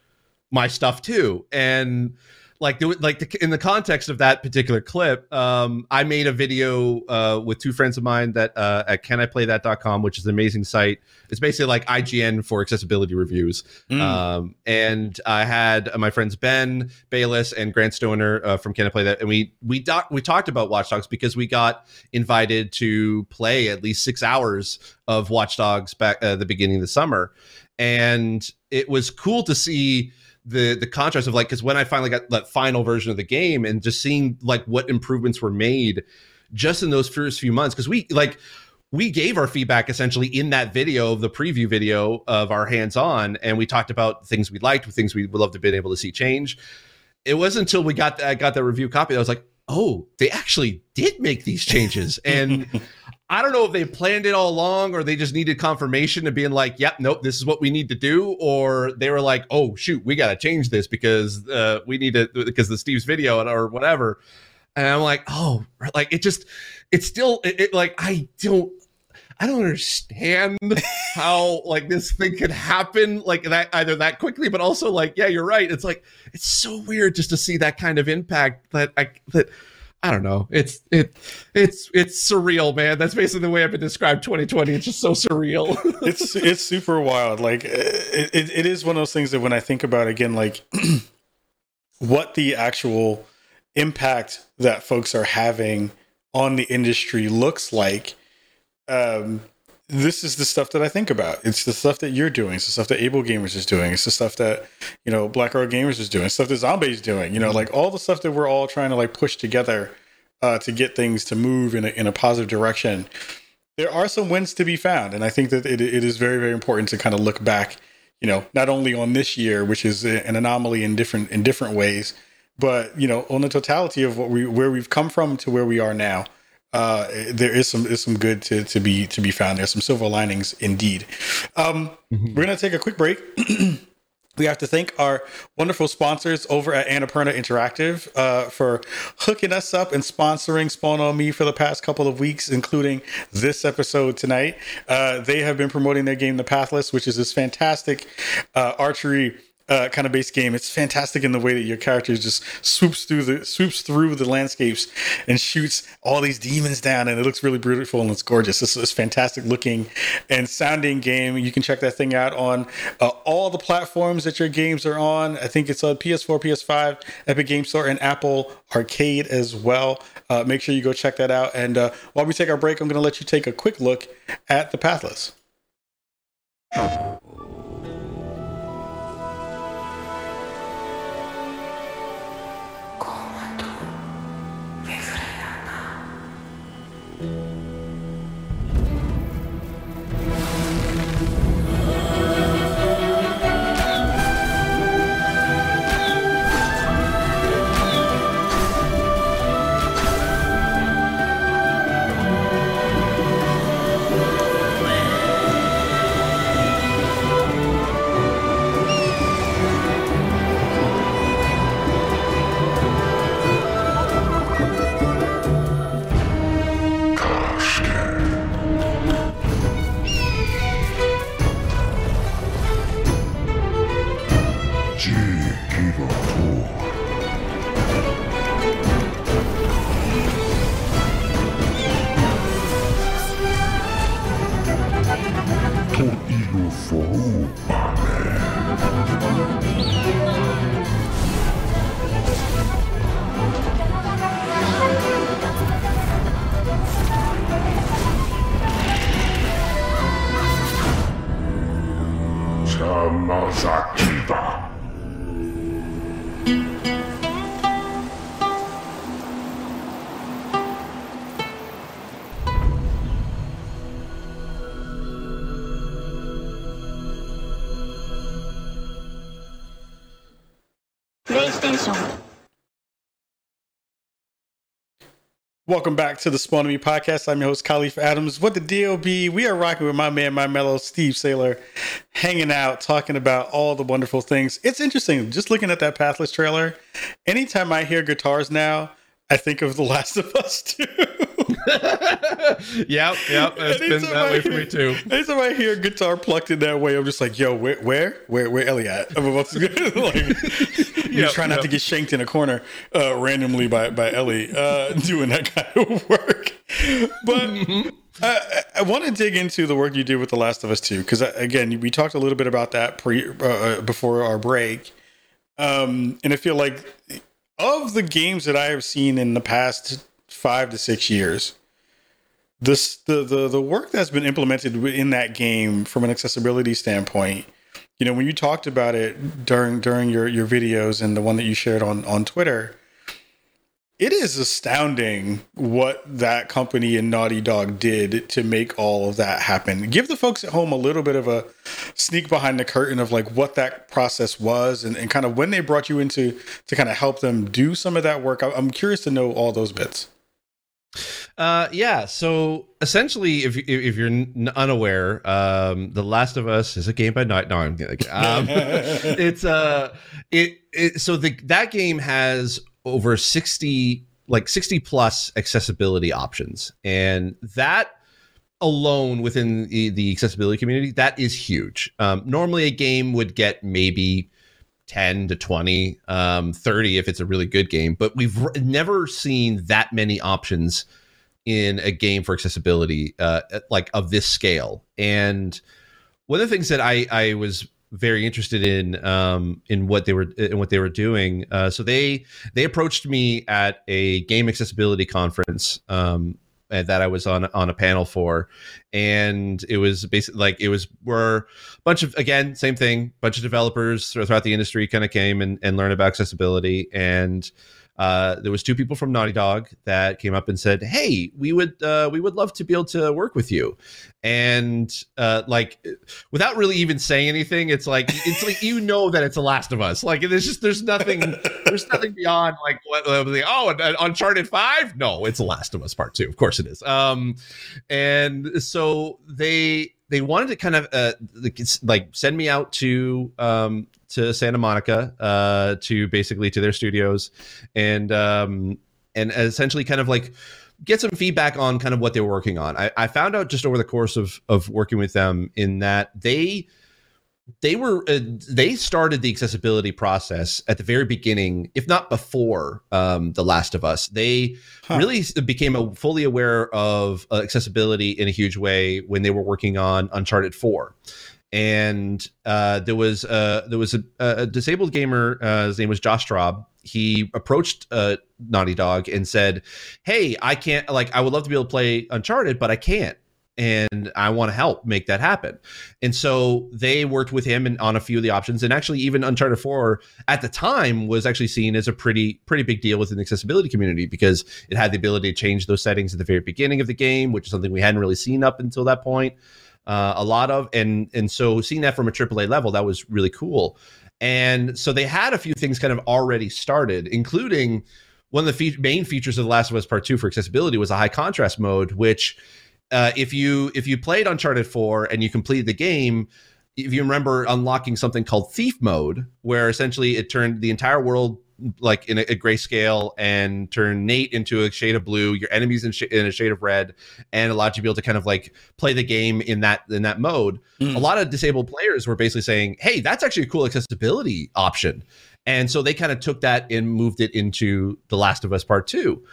my stuff too. And like like the, in the context of that particular clip um, i made a video uh, with two friends of mine that uh, at caniplaythat.com which is an amazing site. It's basically like ign for accessibility reviews. Mm. um, and i had uh, my friends Ben Bayliss and grant stoner uh, from can i play that? And we we, doc- we talked about watch dogs because we got invited to play at least six hours of watch dogs back at uh, the beginning of the summer. And it was cool to see the the contrast of like because when I finally got that final version of the game and just seeing like what improvements were made just in those first few months because we like we gave our feedback essentially in that video of the preview video of our hands on and we talked about things we liked things we would love to have been able to see change. It wasn't until we got that got that review copy that I was like oh they actually did make these changes. And I don't know if they planned it all along or they just needed confirmation of being like, yep, nope, this is what we need to do. Or they were like, oh, shoot, we got to change this because uh, we need to, because the Steve's video or whatever. And I'm like, oh, like it just, it's still, it, it like, I don't, I don't understand how like this thing could happen like that either that quickly, but also like, yeah, you're right. It's like, it's so weird just to see that kind of impact that I, that, I don't know. It's it it's it's surreal, man. That's basically the way I've been described 2020. It's just so surreal. it's it's super wild. Like it, it, it is one of those things that when I think about again, like what the actual impact that folks are having on the industry looks like. Um, this is the stuff that I think about. It's the stuff that you're doing. It's the stuff that Able Gamers is doing. It's the stuff that you know Black Arrow Gamers is doing. It's stuff that Zombie is doing. You know, like all the stuff that we're all trying to like push together uh, to get things to move in a, in a positive direction. There are some wins to be found, and I think that it, it is very very important to kind of look back. You know, not only on this year, which is an anomaly in different in different ways, but you know, on the totality of what we where we've come from to where we are now uh, there is some is some good to, to be to be found. There's some silver linings indeed. Um, mm-hmm. We're gonna take a quick break. we have to thank our wonderful sponsors over at Annapurna Interactive uh, for hooking us up and sponsoring Spawn on Me for the past couple of weeks, including this episode tonight. Uh, they have been promoting their game, The Pathless, which is this fantastic uh, archery uh, kind of base game. It's fantastic in the way that your character just swoops through the swoops through the landscapes and shoots all these demons down, and it looks really beautiful and it's gorgeous. It's, it's fantastic looking and sounding game. You can check that thing out on uh, all the platforms that your games are on. I think it's on PS4, PS5, Epic Game Store, and Apple Arcade as well. Uh, make sure you go check that out. And uh, while we take our break, I'm going to let you take a quick look at the Pathless. The Kiva. Welcome back to the Spawn Me podcast. I'm your host, Kahlief Adams. What the deal be? We are rocking with my man, my mellow Steve Saylor, hanging out, talking about all the wonderful things. It's interesting, just looking at that Pathless trailer. Anytime I hear guitars now, I think of The Last of Us too. yep, yep. It's been that I way for me too. Anytime I hear guitar plucked in that way, I'm just like, yo, where, where, where, where Ellie at? I'm about to like, you're Yep, trying not yep. to get shanked in a corner uh, randomly by by Ellie uh, doing that kind of work. But Mm-hmm. I, I want to dig into the work you did with The Last of Us too, because again, we talked a little bit about that pre uh, uh, before our break, um, and I feel like of the games that I have seen in the past five to six years, this the the the work that's been implemented in that game from an accessibility standpoint. You know, when you talked about it during during your your videos and the one that you shared on on Twitter, it is astounding what that company and Naughty Dog did to make all of that happen. Give the folks at home a little bit of a sneak behind the curtain of like what that process was and, and kind of when they brought you into to kind of help them do some of that work. I- I'm curious to know all those bits. Uh, yeah. So essentially, if if you're unaware, um, The Last of Us is a game by night. No, I'm. Um, it's uh, it, it so the that game has over sixty like sixty plus accessibility options, and that alone within the, the accessibility community that is huge. Um, normally, a game would get maybe 10 to 20 um 30 if it's a really good game but we've r- never seen that many options in a game for accessibility uh like of this scale and one of the things that i i was very interested in um in what they were in what they were doing. Uh so they they approached me at a game accessibility conference um that I was on on a panel for, and it was basically like it was were a bunch of again same thing, bunch of developers throughout the industry kind of came and and learned about accessibility, and uh, there was two people from Naughty Dog that came up and said, "Hey, we would uh, we would love to be able to work with you," and uh, like without really even saying anything, it's like it's like you know that it's The Last of Us. Like there's just there's nothing there's nothing beyond like what oh Uncharted Five. No, it's The Last of Us Part Two. Of course it is. Um, and so they they wanted to kind of uh like send me out to um to Santa Monica uh to basically to their studios and um and essentially kind of like get some feedback on kind of what they were working on. I, I found out just over the course of of working with them in that they they were uh, they started the accessibility process at the very beginning, if not before um, the Last of Us. They Huh. really became a, fully aware of uh, accessibility in a huge way when they were working on Uncharted Four. And uh, there was uh, there was a, a disabled gamer. Uh, his name was Josh Straub. He approached uh, Naughty Dog and said, "Hey, I can't like I would love to be able to play Uncharted, but I can't." and I want to help make that happen. And so they worked with him and on a few of the options. And actually, even Uncharted 4 at the time was actually seen as a pretty pretty big deal within the accessibility community because it had the ability to change those settings at the very beginning of the game, which is something we hadn't really seen up until that point. Uh, a lot of and and so seeing that from a AAA level, that was really cool. And so they had a few things kind of already started, including one of the fe- main features of The Last of Us Part Two for accessibility was a high contrast mode, which uh, if you if you played Uncharted 4 and you completed the game, if you remember unlocking something called Thief Mode, where essentially it turned the entire world like in a, a grayscale and turn Nate into a shade of blue, your enemies in, sh- in a shade of red, and allowed you to be able to kind of like play the game in that in that mode. Mm. A lot of disabled players were basically saying, "Hey, that's actually a cool accessibility option," and so they kind of took that and moved it into The Last of Us Part Two.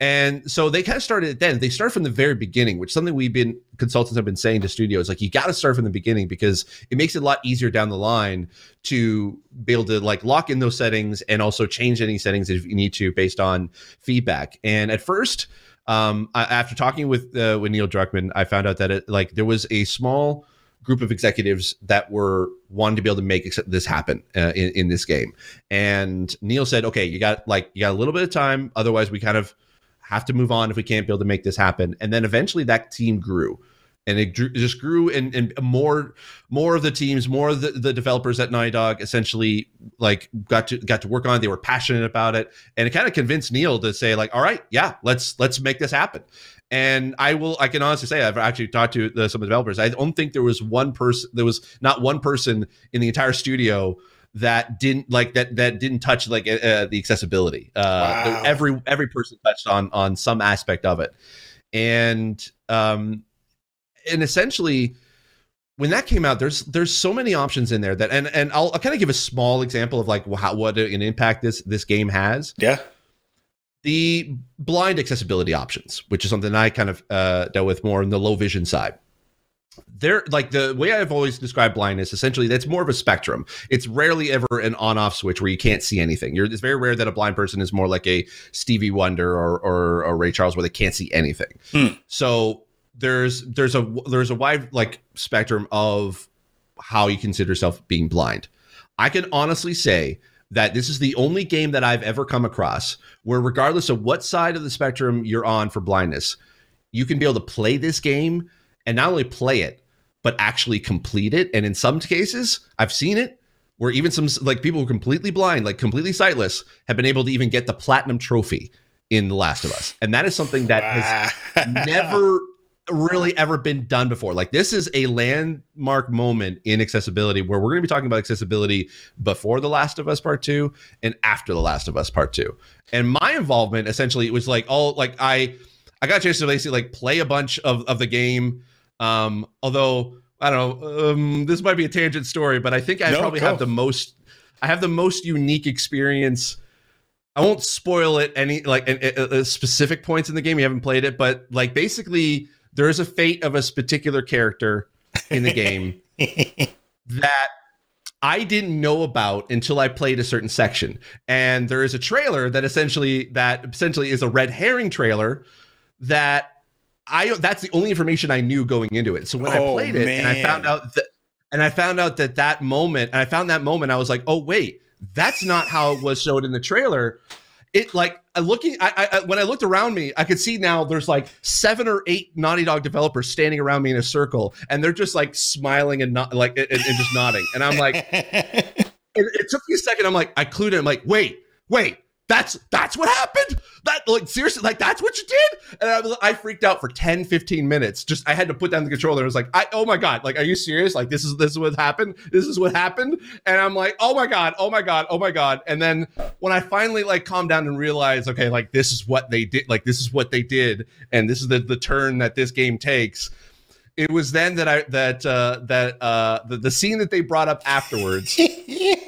And so they kind of started it then. They start from the very beginning, which something we've been consultants have been saying to studios. Like you got to start from the beginning because it makes it a lot easier down the line to be able to like lock in those settings and also change any settings if you need to based on feedback. And at first, um, I- after talking with uh, with Neil Druckmann, I found out that it like there was a small group of executives that were wanting to be able to make this happen uh, in, in this game. And Neil said, "Okay, you got like you got a little bit of time. Otherwise, we kind of have to move on if we can't be able to make this happen." And then eventually, that team grew. and it, drew, just grew and, and more more of the teams more of the, the developers at naughty dog essentially like got to got to work on it they were passionate about it and it kind of convinced neil to say like all right yeah let's let's make this happen and I will, I can honestly say, I've actually talked to the, some of the developers. I don't think there was one person, there was not one person in the entire studio that didn't like that that didn't touch like uh, the accessibility. Uh, Wow. Every every person touched on on some aspect of it, and um, and essentially when that came out, there's there's so many options in there that and and I'll, I'll kind of give a small example of like how what an impact this this game has Yeah. the blind accessibility options, which is something I kind of uh, dealt with more on the low vision side. They're like the way I've always described blindness. Essentially, that's more of a spectrum. It's rarely ever an on-off switch where you can't see anything. You're, it's very rare that a blind person is more like a Stevie Wonder or or, or Ray Charles, where they can't see anything. Hmm. So there's there's a there's a wide like spectrum of how you consider yourself being blind. I can honestly say that this is the only game that I've ever come across where, regardless of what side of the spectrum you're on for blindness, you can be able to play this game and not only play it, but actually complete it. And in some cases, I've seen it where even some like people who are completely blind, like completely sightless, have been able to even get the platinum trophy in The Last of Us. And that is something that has never really ever been done before. Like this is a landmark moment in accessibility where we're going to be talking about accessibility before The Last of Us Part 2 and after The Last of Us Part 2. And my involvement essentially it was like all like I I got a chance to basically like play a bunch of of the game um although I don't know um this might be a tangent story but I think I No, probably go. have the most I have the most unique experience I won't spoil it any like at- at specific points in the game. You haven't played it, but like basically, there is a fate of a particular character in the game that I didn't know about until I played a certain section. And there is a trailer that essentially that essentially is a red herring trailer that I that's the only information I knew going into it. So when I Oh, played it and I found out that and I found out that that moment and I found that moment I was like, "Oh wait, that's not how it was showed in the trailer." It like looking I, I when I looked around me, I could see now there's like seven or eight Naughty Dog developers standing around me in a circle, and they're just like smiling and not like and, and just nodding. And I'm like, it, it took me a second. I'm like, I clued in. I'm like, wait, wait, that's that's what happened. That like seriously, like that's what you did. And I, was, I freaked out for 10, 15 minutes. Just I had to put down the controller. I was like, I oh my god, like are you serious? Like this is this is what happened. This is what happened. And I'm like, oh my god, oh my god, oh my god. And then when I finally like calmed down and realized, okay, like this is what they did. Like this is what they did, and this is the the turn that this game takes it was then that I that uh that uh the, the scene that they brought up afterwards.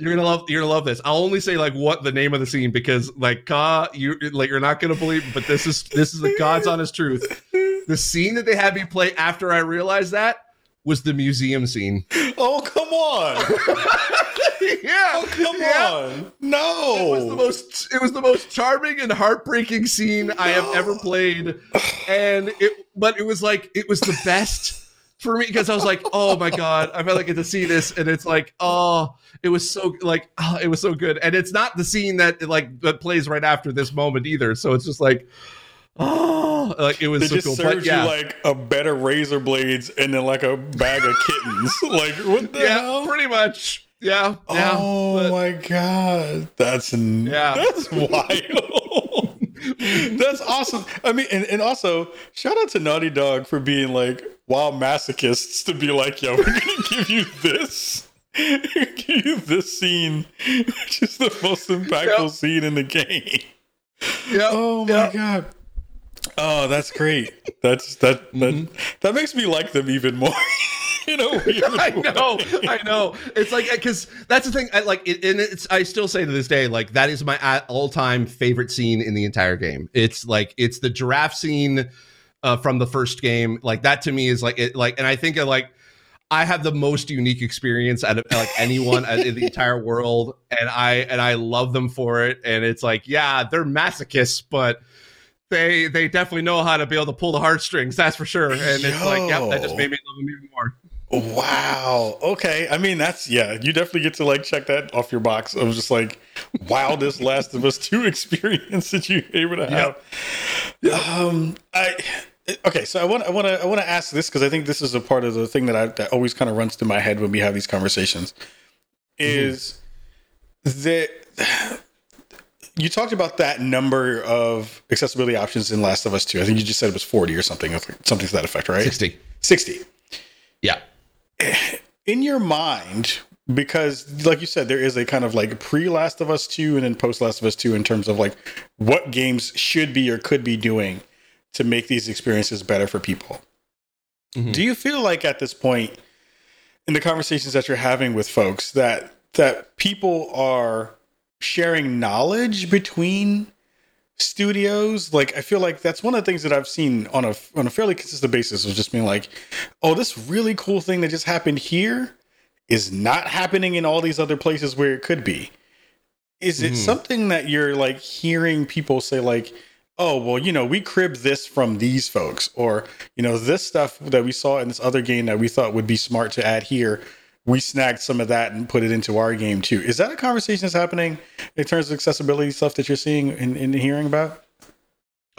you're gonna love you're gonna love this. I'll only say like what the name of the scene because like Ka, you like you're not gonna believe, but this is this is the God's honest truth. The scene that they had me play after I realized that was the museum scene. oh, come on. yeah, Oh, come yeah. on. No. It was the most it was the most charming and heartbreaking scene I have ever played. And it but it was like it was the best for me because I was like, oh my god, I finally get to see this, and it's like, oh, it was so like, oh, it was so good, and it's not the scene that like that plays right after this moment either. So it's just like, oh, like it was They so just cool. served But yeah, you like a bed of razor blades and then like a bag of kittens. like what the yeah, hell? pretty much, yeah, yeah. oh but- my god, that's Yeah. that's wild. That's awesome. I mean, and, and also shout out to Naughty Dog for being like wild masochists to be like, yo, we're gonna give you this. give you this scene, which is the most impactful Yep. scene in the game. yeah, Oh my yeah. god. Oh, that's great. That's that that mm-hmm. that makes me like them even more. you know, I know, I know. It's like because that's the thing. I like it, and it's. I still say to this day, like that is my all-time favorite scene in the entire game. It's like it's the giraffe scene uh, from the first game. Like that to me is like it. Like, and I think like I have the most unique experience out of like anyone in the entire world, and I and I love them for it. And it's like, yeah, they're masochists, but. They, they definitely know how to be able to pull the heartstrings. That's for sure. And it's like, yep, that just made me love them even more. Wow. Okay. I mean, that's yeah. You definitely get to like check that off your box of just like wildest Last of Us Two experience that you able to have. Um, I okay, so I want I want to I want to ask this because I think this is a part of the thing that I that always kind of runs through my head when we have these conversations. Is mm-hmm. that you talked about that number of accessibility options in Last of Us 2. I think you just said it was 40 or something, something to that effect, right? 60. 60. Yeah. In your mind, because like you said, there is a kind of like pre Last of Us 2 and then post Last of Us 2 in terms of like what games should be or could be doing to make these experiences better for people. Mm-hmm. Do you feel like at this point in the conversations that you're having with folks that that people are sharing knowledge between studios like i feel like that's one of the things that i've seen on a on a fairly consistent basis of just being like oh this really cool thing that just happened here is not happening in all these other places where it could be is it mm. something that you're like hearing people say like oh well you know we cribbed this from these folks or you know this stuff that we saw in this other game that we thought would be smart to add here we snagged some of that and put it into our game too. Is that a conversation that's happening in terms of accessibility stuff that you're seeing and, and hearing about?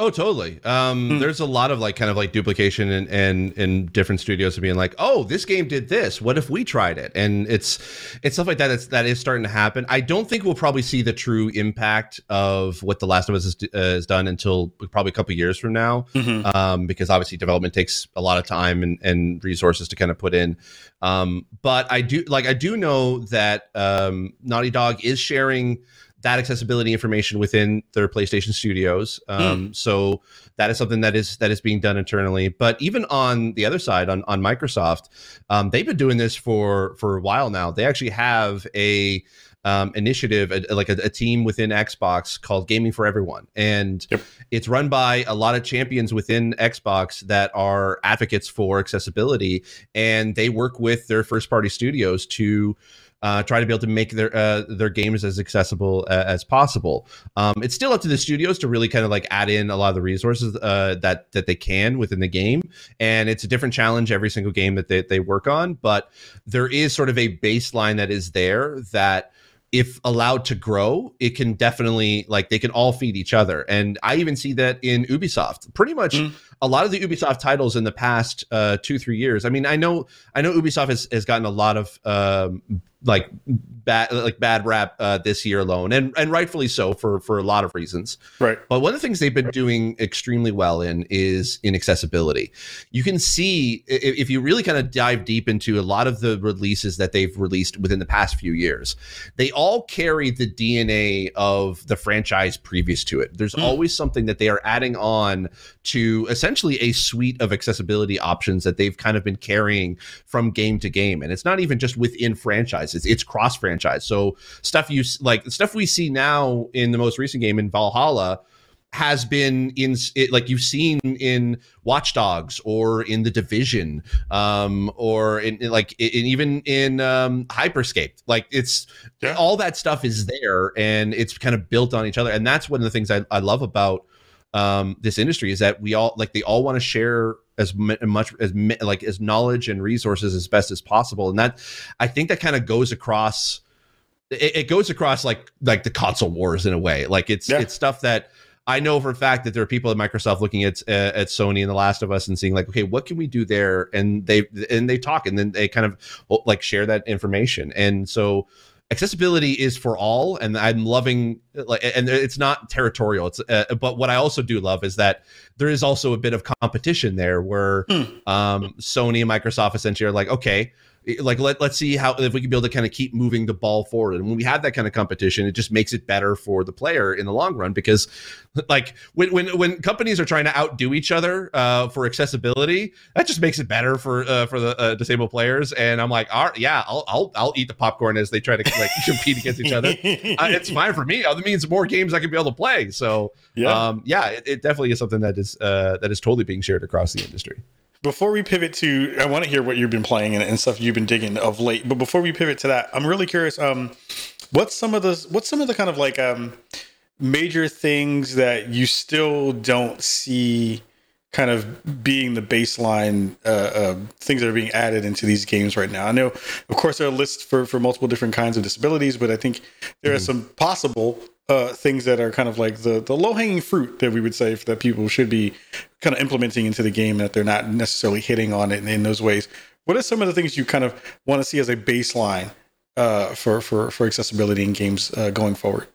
Oh, totally. Um, hmm. There's a lot of like kind of like duplication and and in different studios of being like, oh, this game did this. What if we tried it? And it's it's stuff like that. That's that is starting to happen. I don't think we'll probably see the true impact of what The Last of Us has, uh, has done until probably a couple years from now, mm-hmm. um, because obviously development takes a lot of time and, and resources to kind of put in. Um, but I do like I do know that um, Naughty Dog is sharing that accessibility information within their PlayStation Studios. Um, hmm. So that is something that is that is being done internally. But even on the other side, on on Microsoft, um, they've been doing this for for a while now. They actually have a um, initiative, a, like a, a, team within Xbox called Gaming for Everyone, and yep. it's run by a lot of champions within Xbox that are advocates for accessibility, and they work with their first party studios to uh, try to be able to make their uh, their games as accessible uh, as possible. Um, it's still up to the studios to really kind of like add in a lot of the resources uh, that that they can within the game, and it's a different challenge every single game that they, they work on. But there is sort of a baseline that is there that if allowed to grow, it can definitely like they can all feed each other. And I even see that in Ubisoft. Pretty much mm. a lot of the Ubisoft titles in the past uh, two three years. I mean, I know I know Ubisoft has, has gotten a lot of um, like bad like bad rap uh, this year alone, and and rightfully so for for a lot of reasons. Right. But one of the things they've been doing extremely well in is in accessibility. You can see if, if you really kind of dive deep into a lot of the releases that they've released within the past few years, they all carry the DNA of the franchise previous to it. There's mm. always something that they are adding on to essentially a suite of accessibility options that they've kind of been carrying from game to game, and it's not even just within franchise franchise. It's, it's cross franchise. So stuff you like the stuff we see now in the most recent game in Valhalla has been in it, like you've seen in Watch Dogs or in the Division, um, or in, in like in, even in um, Hyperscape. Like it's yeah. all that stuff is there, and it's kind of built on each other. And that's one of the things I, I love about um, this industry is that we all like they all want to share as much as like as knowledge and resources as best as possible and that i think that kind of goes across it, it, goes across like like the console wars in a way like it's yeah. it's stuff that I know for a fact that there are people at Microsoft looking at uh, at Sony and The Last of Us and seeing like, okay, what can we do there? And they and they talk and then they kind of like share that information. And so accessibility is for all and i'm loving like and it's not territorial it's uh, but what i also do love is that there is also a bit of competition there where hmm. um, sony and microsoft essentially are like okay like let, let's see how if we can be able to kind of keep moving the ball forward. And when we have that kind of competition it just makes it better for the player in the long run because like when when, when companies are trying to outdo each other uh, for accessibility that just makes it better for uh, for the uh, disabled players. And i'm like all right, yeah I'll, I'll i'll eat the popcorn as they try to like compete against each other. Uh, it's fine for me. That means more games i can be able to play. So yeah. um, yeah it, it, definitely is something that is uh, that is totally being shared across the industry before we pivot to, I want to hear what you've been playing and, and, stuff you've been digging of late. But before we pivot to that, I'm really curious. Um, what's some of the what's some of the kind of like um major things that you still don't see kind of being the baseline uh, uh, things that are being added into these games right now. I know, of course, there are lists for for multiple different kinds of disabilities, but I think there mm-hmm. are some possible uh, things that are kind of like the the low hanging fruit that we would say that people should be kind of implementing into the game that they're not necessarily hitting on it in, in those ways. What are some of the things you kind of want to see as a baseline uh, for for for accessibility in games uh, going forward?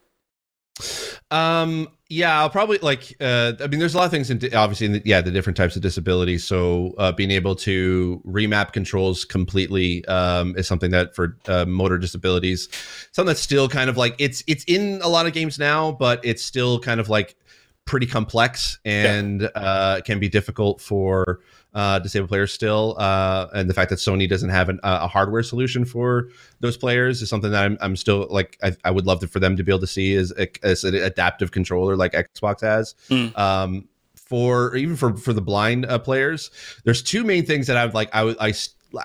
Um, yeah, I'll probably like. Uh, I mean, there's a lot of things in obviously, in the, yeah, the different types of disabilities. So, uh, being able to remap controls completely um, is something that for uh, motor disabilities, something that's still kind of like it's it's in a lot of games now, but it's still kind of like pretty complex and yeah. uh, can be difficult for uh, disabled players still. Uh, and the fact that Sony doesn't have an, a hardware solution for those players is something that I'm, I'm still like, I, I would love to, for them to be able to see as, as an adaptive controller like Xbox has. Mm. Um, for even for for the blind uh, players, there's two main things that I would like. I would I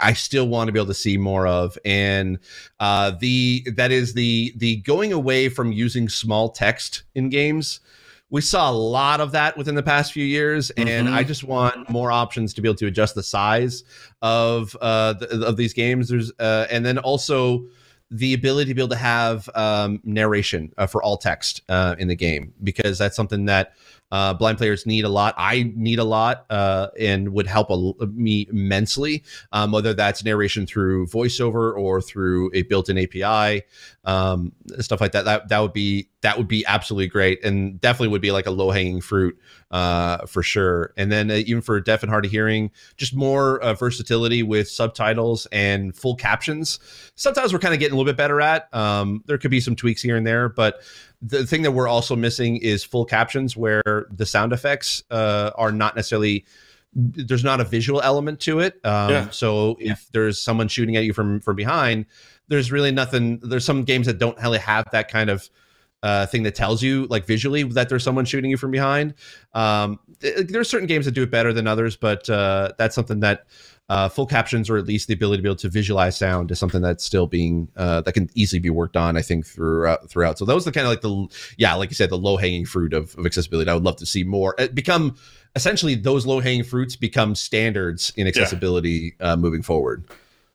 I still want to be able to see more of, and uh, the that is the the going away from using small text in games we saw a lot of that within the past few years, and mm-hmm. I just want more options to be able to adjust the size of uh, the, of these games. There's uh, and then also the ability to be able to have um, narration uh, for all text uh, in the game because that's something that uh, blind players need a lot. I need a lot uh, and would help a, me immensely, um, whether that's narration through voiceover or through a built-in API, um, stuff like that. That that would be that would be absolutely great, and definitely would be like a low-hanging fruit uh, for sure. And then uh, even for deaf and hard of hearing, just more uh, versatility with subtitles and full captions. Sometimes we're kind of getting a little bit better at. Um, there could be some tweaks here and there, but the thing that we're also missing is full captions where the sound effects uh, are not necessarily there's not a visual element to it um, yeah. so if there's someone shooting at you from from behind there's really nothing there's some games that don't really have that kind of uh, thing that tells you like visually that there's someone shooting you from behind. Um, there's certain games that do it better than others but uh, that's something that uh, full captions or at least the ability to be able to visualize sound is something that's still being uh, that can easily be worked on i think throughout throughout. So those are the kind of like the yeah like you said the low hanging fruit of, of accessibility. I would love to see more. It become essentially those low hanging fruits become standards in accessibility yeah. uh, moving forward.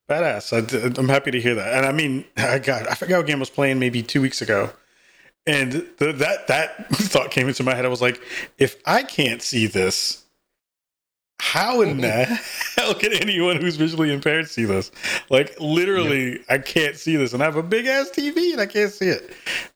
Badass. I, am happy to hear that. And i mean i got i forgot what game I was playing maybe two weeks ago and the, that that thought came into my head i was like if i can't see this how in mm-hmm. the hell can anyone who's visually impaired see this? Like literally, I can't see this, and I have a big ass TV and I can't see it.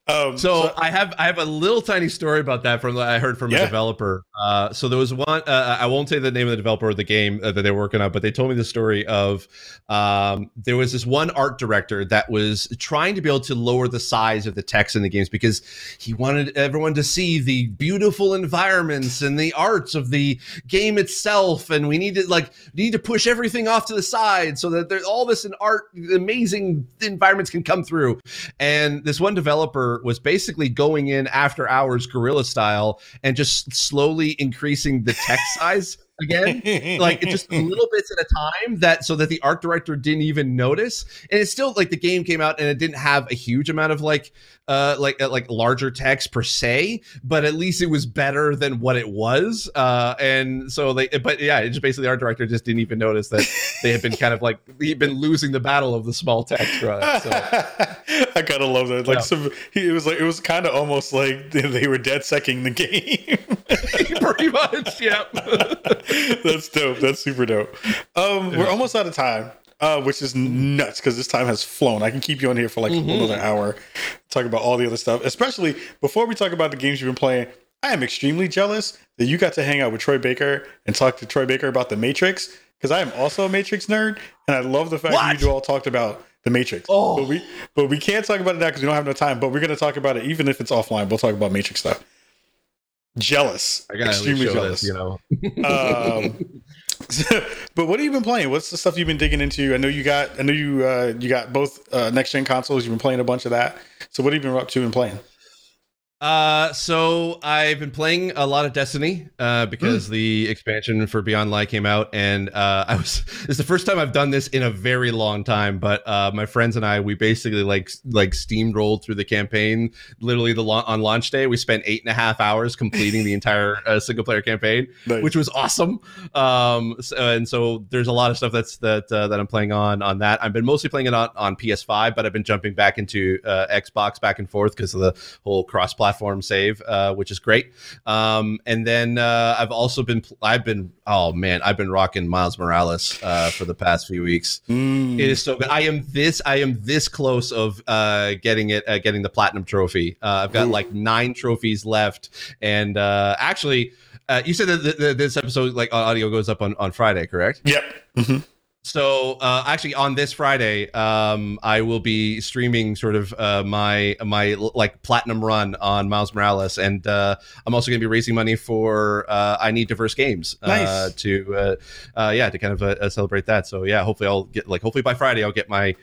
Um, so, so, I have I have a little tiny story about that from I heard from yeah. a developer. Uh, so there was one uh, I won't say the name of the developer of the game uh, that they're working on, but they told me the story of um, there was this one art director that was trying to be able to lower the size of the text in the games because he wanted everyone to see the beautiful environments and the arts of the game itself, and we need to like need to push everything off to the side so that there's all this in art, amazing environments can come through. And this one developer was basically going in after hours guerrilla style and just slowly increasing the text size again, like just little bits at a time that so that the art director didn't even notice. And it's still like the game came out and it didn't have a huge amount of like uh like uh, like larger text per se, but at least it was better than what it was. Uh and so they but yeah, it just basically the art director just didn't even notice that they had been kind of like he'd been losing the battle of the small text. Right? So. I kind of love that. Like yeah. some it was like it was kind of almost like they were dead secking the game. Pretty much, yeah. That's dope. That's super dope. Um, we're almost out of time. Uh, which is nuts because this time has flown. I can keep you on here for like mm-hmm. another hour, talk about all the other stuff. Especially before we talk about the games you've been playing, I am extremely jealous that you got to hang out with Troy Baker and talk to Troy Baker about the Matrix because I am also a Matrix nerd, and I love the fact what? that you all talked about the Matrix. Oh. But we but we can't talk about it now because we don't have no time. But we're gonna talk about it even if it's offline. We'll talk about Matrix stuff jealous. I got extremely jealous. This, you know. um, but what have you been playing? What's the stuff you've been digging into? I know you got. I know you. Uh, you got both uh, next gen consoles. You've been playing a bunch of that. So what have you been up to and playing? Uh, so I've been playing a lot of Destiny uh, because mm. the expansion for Beyond Light came out, and uh, I was. It's the first time I've done this in a very long time. But uh, my friends and I, we basically like like steamrolled through the campaign. Literally, the on launch day, we spent eight and a half hours completing the entire uh, single player campaign, nice. which was awesome. Um, so, and so there's a lot of stuff that's that uh, that I'm playing on on that. I've been mostly playing it on, on PS5, but I've been jumping back into uh, Xbox back and forth because of the whole cross platform platform save, uh, which is great. Um, and then uh, I've also been I've been oh man I've been rocking Miles Morales uh, for the past few weeks. Mm. It is so good. I am this I am this close of uh, getting it uh, getting the platinum trophy. Uh, I've got Ooh. like nine trophies left, and actually. you said that the, the, this episode, like audio, goes up on, on Friday, correct? Yep. Mm-hmm. So uh, actually, on this Friday, um, I will be streaming sort of uh, my my like platinum run on Miles Morales, and uh, I'm also going to be raising money for uh, I Need Diverse Games uh, nice. to uh, yeah to kind of celebrate that. So yeah, hopefully I'll get like hopefully by Friday I'll get my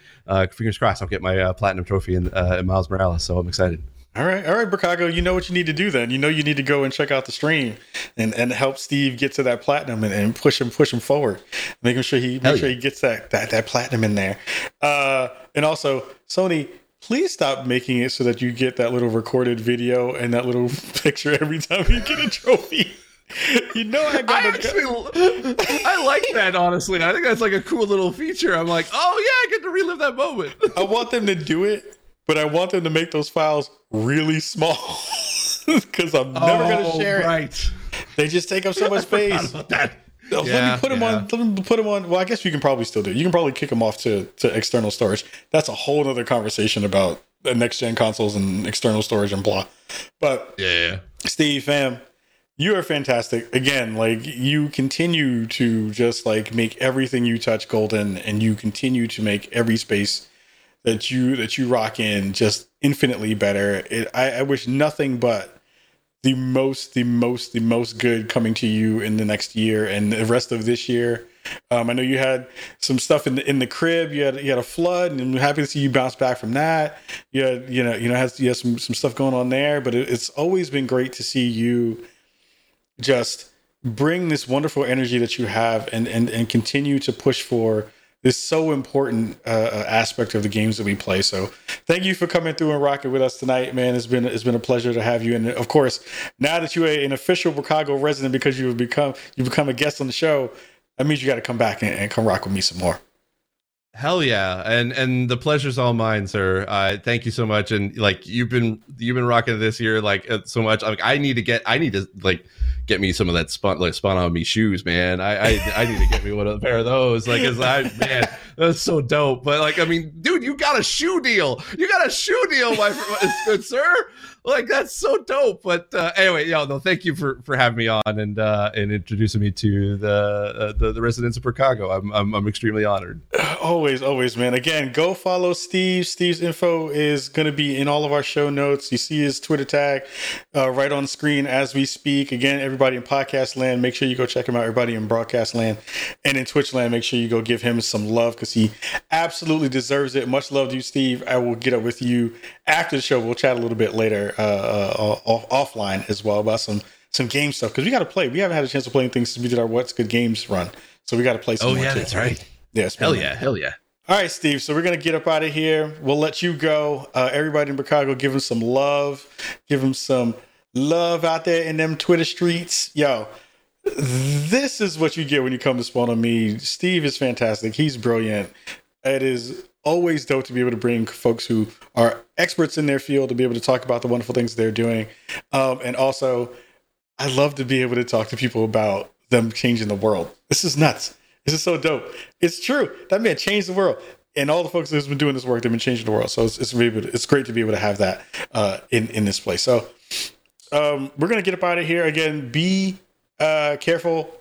fingers crossed I'll get my platinum trophy in, in Miles Morales. So I'm excited. All right, all right, Bricago, you know what you need to do then. You know you need to go and check out the stream and, and help Steve get to that platinum and, and push him push him forward. Making sure he make sure he gets that, that that platinum in there. Uh and also Sony, please stop making it so that you get that little recorded video and that little picture every time you get a trophy. You know I got I actually I like that honestly. I think that's like a cool little feature. I'm like, oh yeah, I get to relive that moment. I want them to do it but I want them to make those files really small because I'm never oh, going to share right. it. They just take up so much space. Let me put them yeah. on. Let me put them on. Well, I guess you can probably still do. It. You can probably kick them off to to external storage. That's a whole other conversation about the next gen consoles and external storage and blah. But yeah, Steve, fam, you are fantastic. Again, like you continue to just like make everything you touch golden, and you continue to make every space that you that you rock in just infinitely better. It, I, I wish nothing but the most, the most, the most good coming to you in the next year and the rest of this year. Um, I know you had some stuff in the in the crib. You had you had a flood, and I'm happy to see you bounce back from that. You had you know you know has you have some some stuff going on there, but it, it's always been great to see you just bring this wonderful energy that you have and and and continue to push for this so important uh, uh, aspect of the games that we play. So thank you for coming through and rocking with us tonight, man. It's been it's been a pleasure to have you. And of course, now that you're an official Chicago resident because you've become you become a guest on the show, that means you got to come back and, and come rock with me some more. Hell yeah, and and the pleasure's all mine, sir. Uh, thank you so much. And like you've been you've been rocking this year like uh, so much. Like I need to get I need to like get me some of that spawn like spawn on me shoes, man. I, I I need to get me one of a pair of those. Like, cause I man, that's so dope. But like, I mean, dude, you got a shoe deal. You got a shoe deal, my good sir like that's so dope. But uh, anyway, yo, no, thank you for for having me on and uh, and introducing me to the uh, the, the residents of Chicago. I'm, I'm I'm extremely honored. Always, always, man. Again, go follow Steve. Steve's info is going to be in all of our show notes. You see his Twitter tag uh, right on screen as we speak. Again, everybody in podcast land, make sure you go check him out. Everybody in broadcast land and in Twitch land, make sure you go give him some love because he absolutely deserves it. Much love to you, Steve. I will get up with you after the show. We'll chat a little bit later uh, uh, off, offline as well about some some game stuff because we got to play. We haven't had a chance to play things since we did our What's Good Games run, so we got to play. Some oh yeah, too. that's right. Yeah, hell yeah, hell yeah. All right, Steve. So we're gonna get up out of here. We'll let you go. Uh, everybody in Chicago, give him some love. Give him some love out there in them Twitter streets. Yo, this is what you get when you come to Spawn on Me. Steve is fantastic. He's brilliant. It is always dope to be able to bring folks who are experts in their field to be able to talk about the wonderful things they're doing. Um, and also, I love to be able to talk to people about them changing the world. This is nuts. This is so dope. It's true. That man changed the world. And all the folks who've been doing this work, they've been changing the world. So it's it's, it's great to be able to have that uh, in in this place. So um, we're gonna get up out of here again. Be uh, careful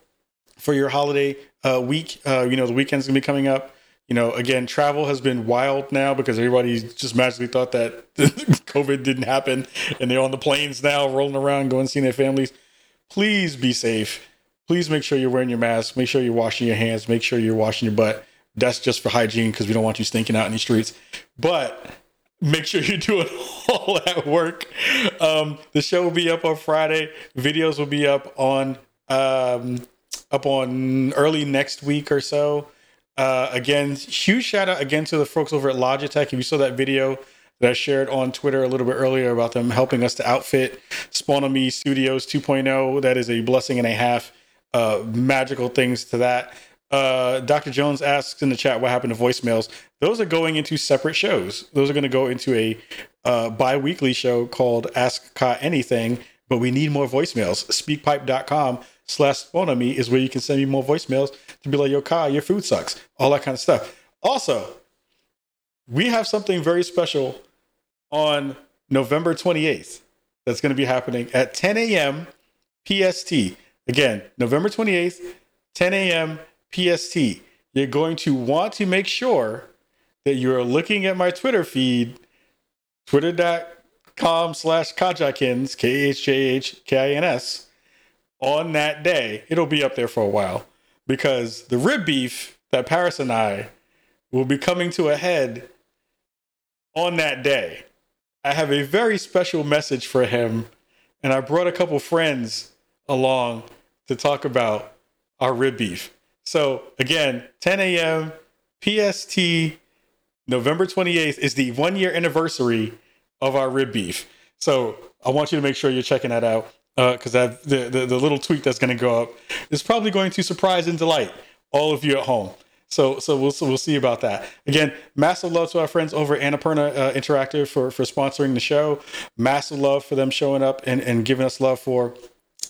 for your holiday uh, week. Uh, you know the weekend's gonna be coming up you know, again, travel has been wild now because everybody just magically thought that COVID didn't happen and they're on the planes now rolling around going seeing their families. Please be safe. Please make sure you're wearing your mask. Make sure you're washing your hands. Make sure you're washing your butt. That's just for hygiene because we don't want you stinking out in the streets. But make sure you're doing all that work. Um, the show will be up on Friday. Videos will be up on um, up on early next week or so. Uh, again, huge shout out again to the folks over at Logitech. If you saw that video that I shared on Twitter a little bit earlier about them helping us to outfit Spawn on Me Studios 2.0, that is a blessing and a half. Uh, magical things to that. Uh, Dr. Jones asks in the chat what happened to voicemails. Those are going into separate shows. Those are going to go into a uh, bi weekly show called Ask Ka Anything, but we need more voicemails. Speakpipe.com slash me is where you can send me more voicemails to be like, yo, Ka, your food sucks. All that kind of stuff. Also, we have something very special on November 28th that's going to be happening at 10 a.m. PST. Again, November 28th, 10 a.m. PST. You're going to want to make sure that you're looking at my Twitter feed, twitter.com slash Khajakins, K H J H K I N S, on that day. It'll be up there for a while because the rib beef that Paris and I will be coming to a head on that day. I have a very special message for him, and I brought a couple friends along to talk about our rib beef. So again, 10 a.m. PST, November 28th is the one year anniversary of our rib beef. So I want you to make sure you're checking that out because uh, the, the the little tweet that's going to go up is probably going to surprise and delight all of you at home. So so we'll so we'll see about that. Again, massive love to our friends over at Annapurna uh, Interactive for for sponsoring the show. Massive love for them showing up and, and giving us love for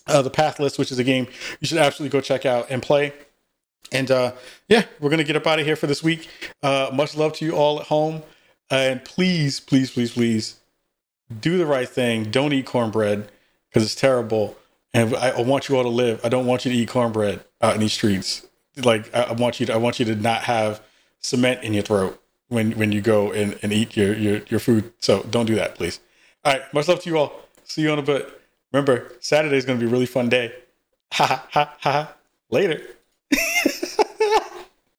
uh, the Pathless, which is a game you should absolutely go check out and play. And uh, yeah, we're gonna get up out of here for this week. Uh, much love to you all at home, and please, please, please, please, do the right thing. Don't eat cornbread because it's terrible. And I, I, want you all to live. I don't want you to eat cornbread out in these streets. Like I, I want you to, I want you to not have cement in your throat when when you go and, and eat your, your your food. So don't do that, please. All right, much love to you all. See you on a bit. Remember, Saturday is going to be a really fun day. Ha ha ha ha. Later.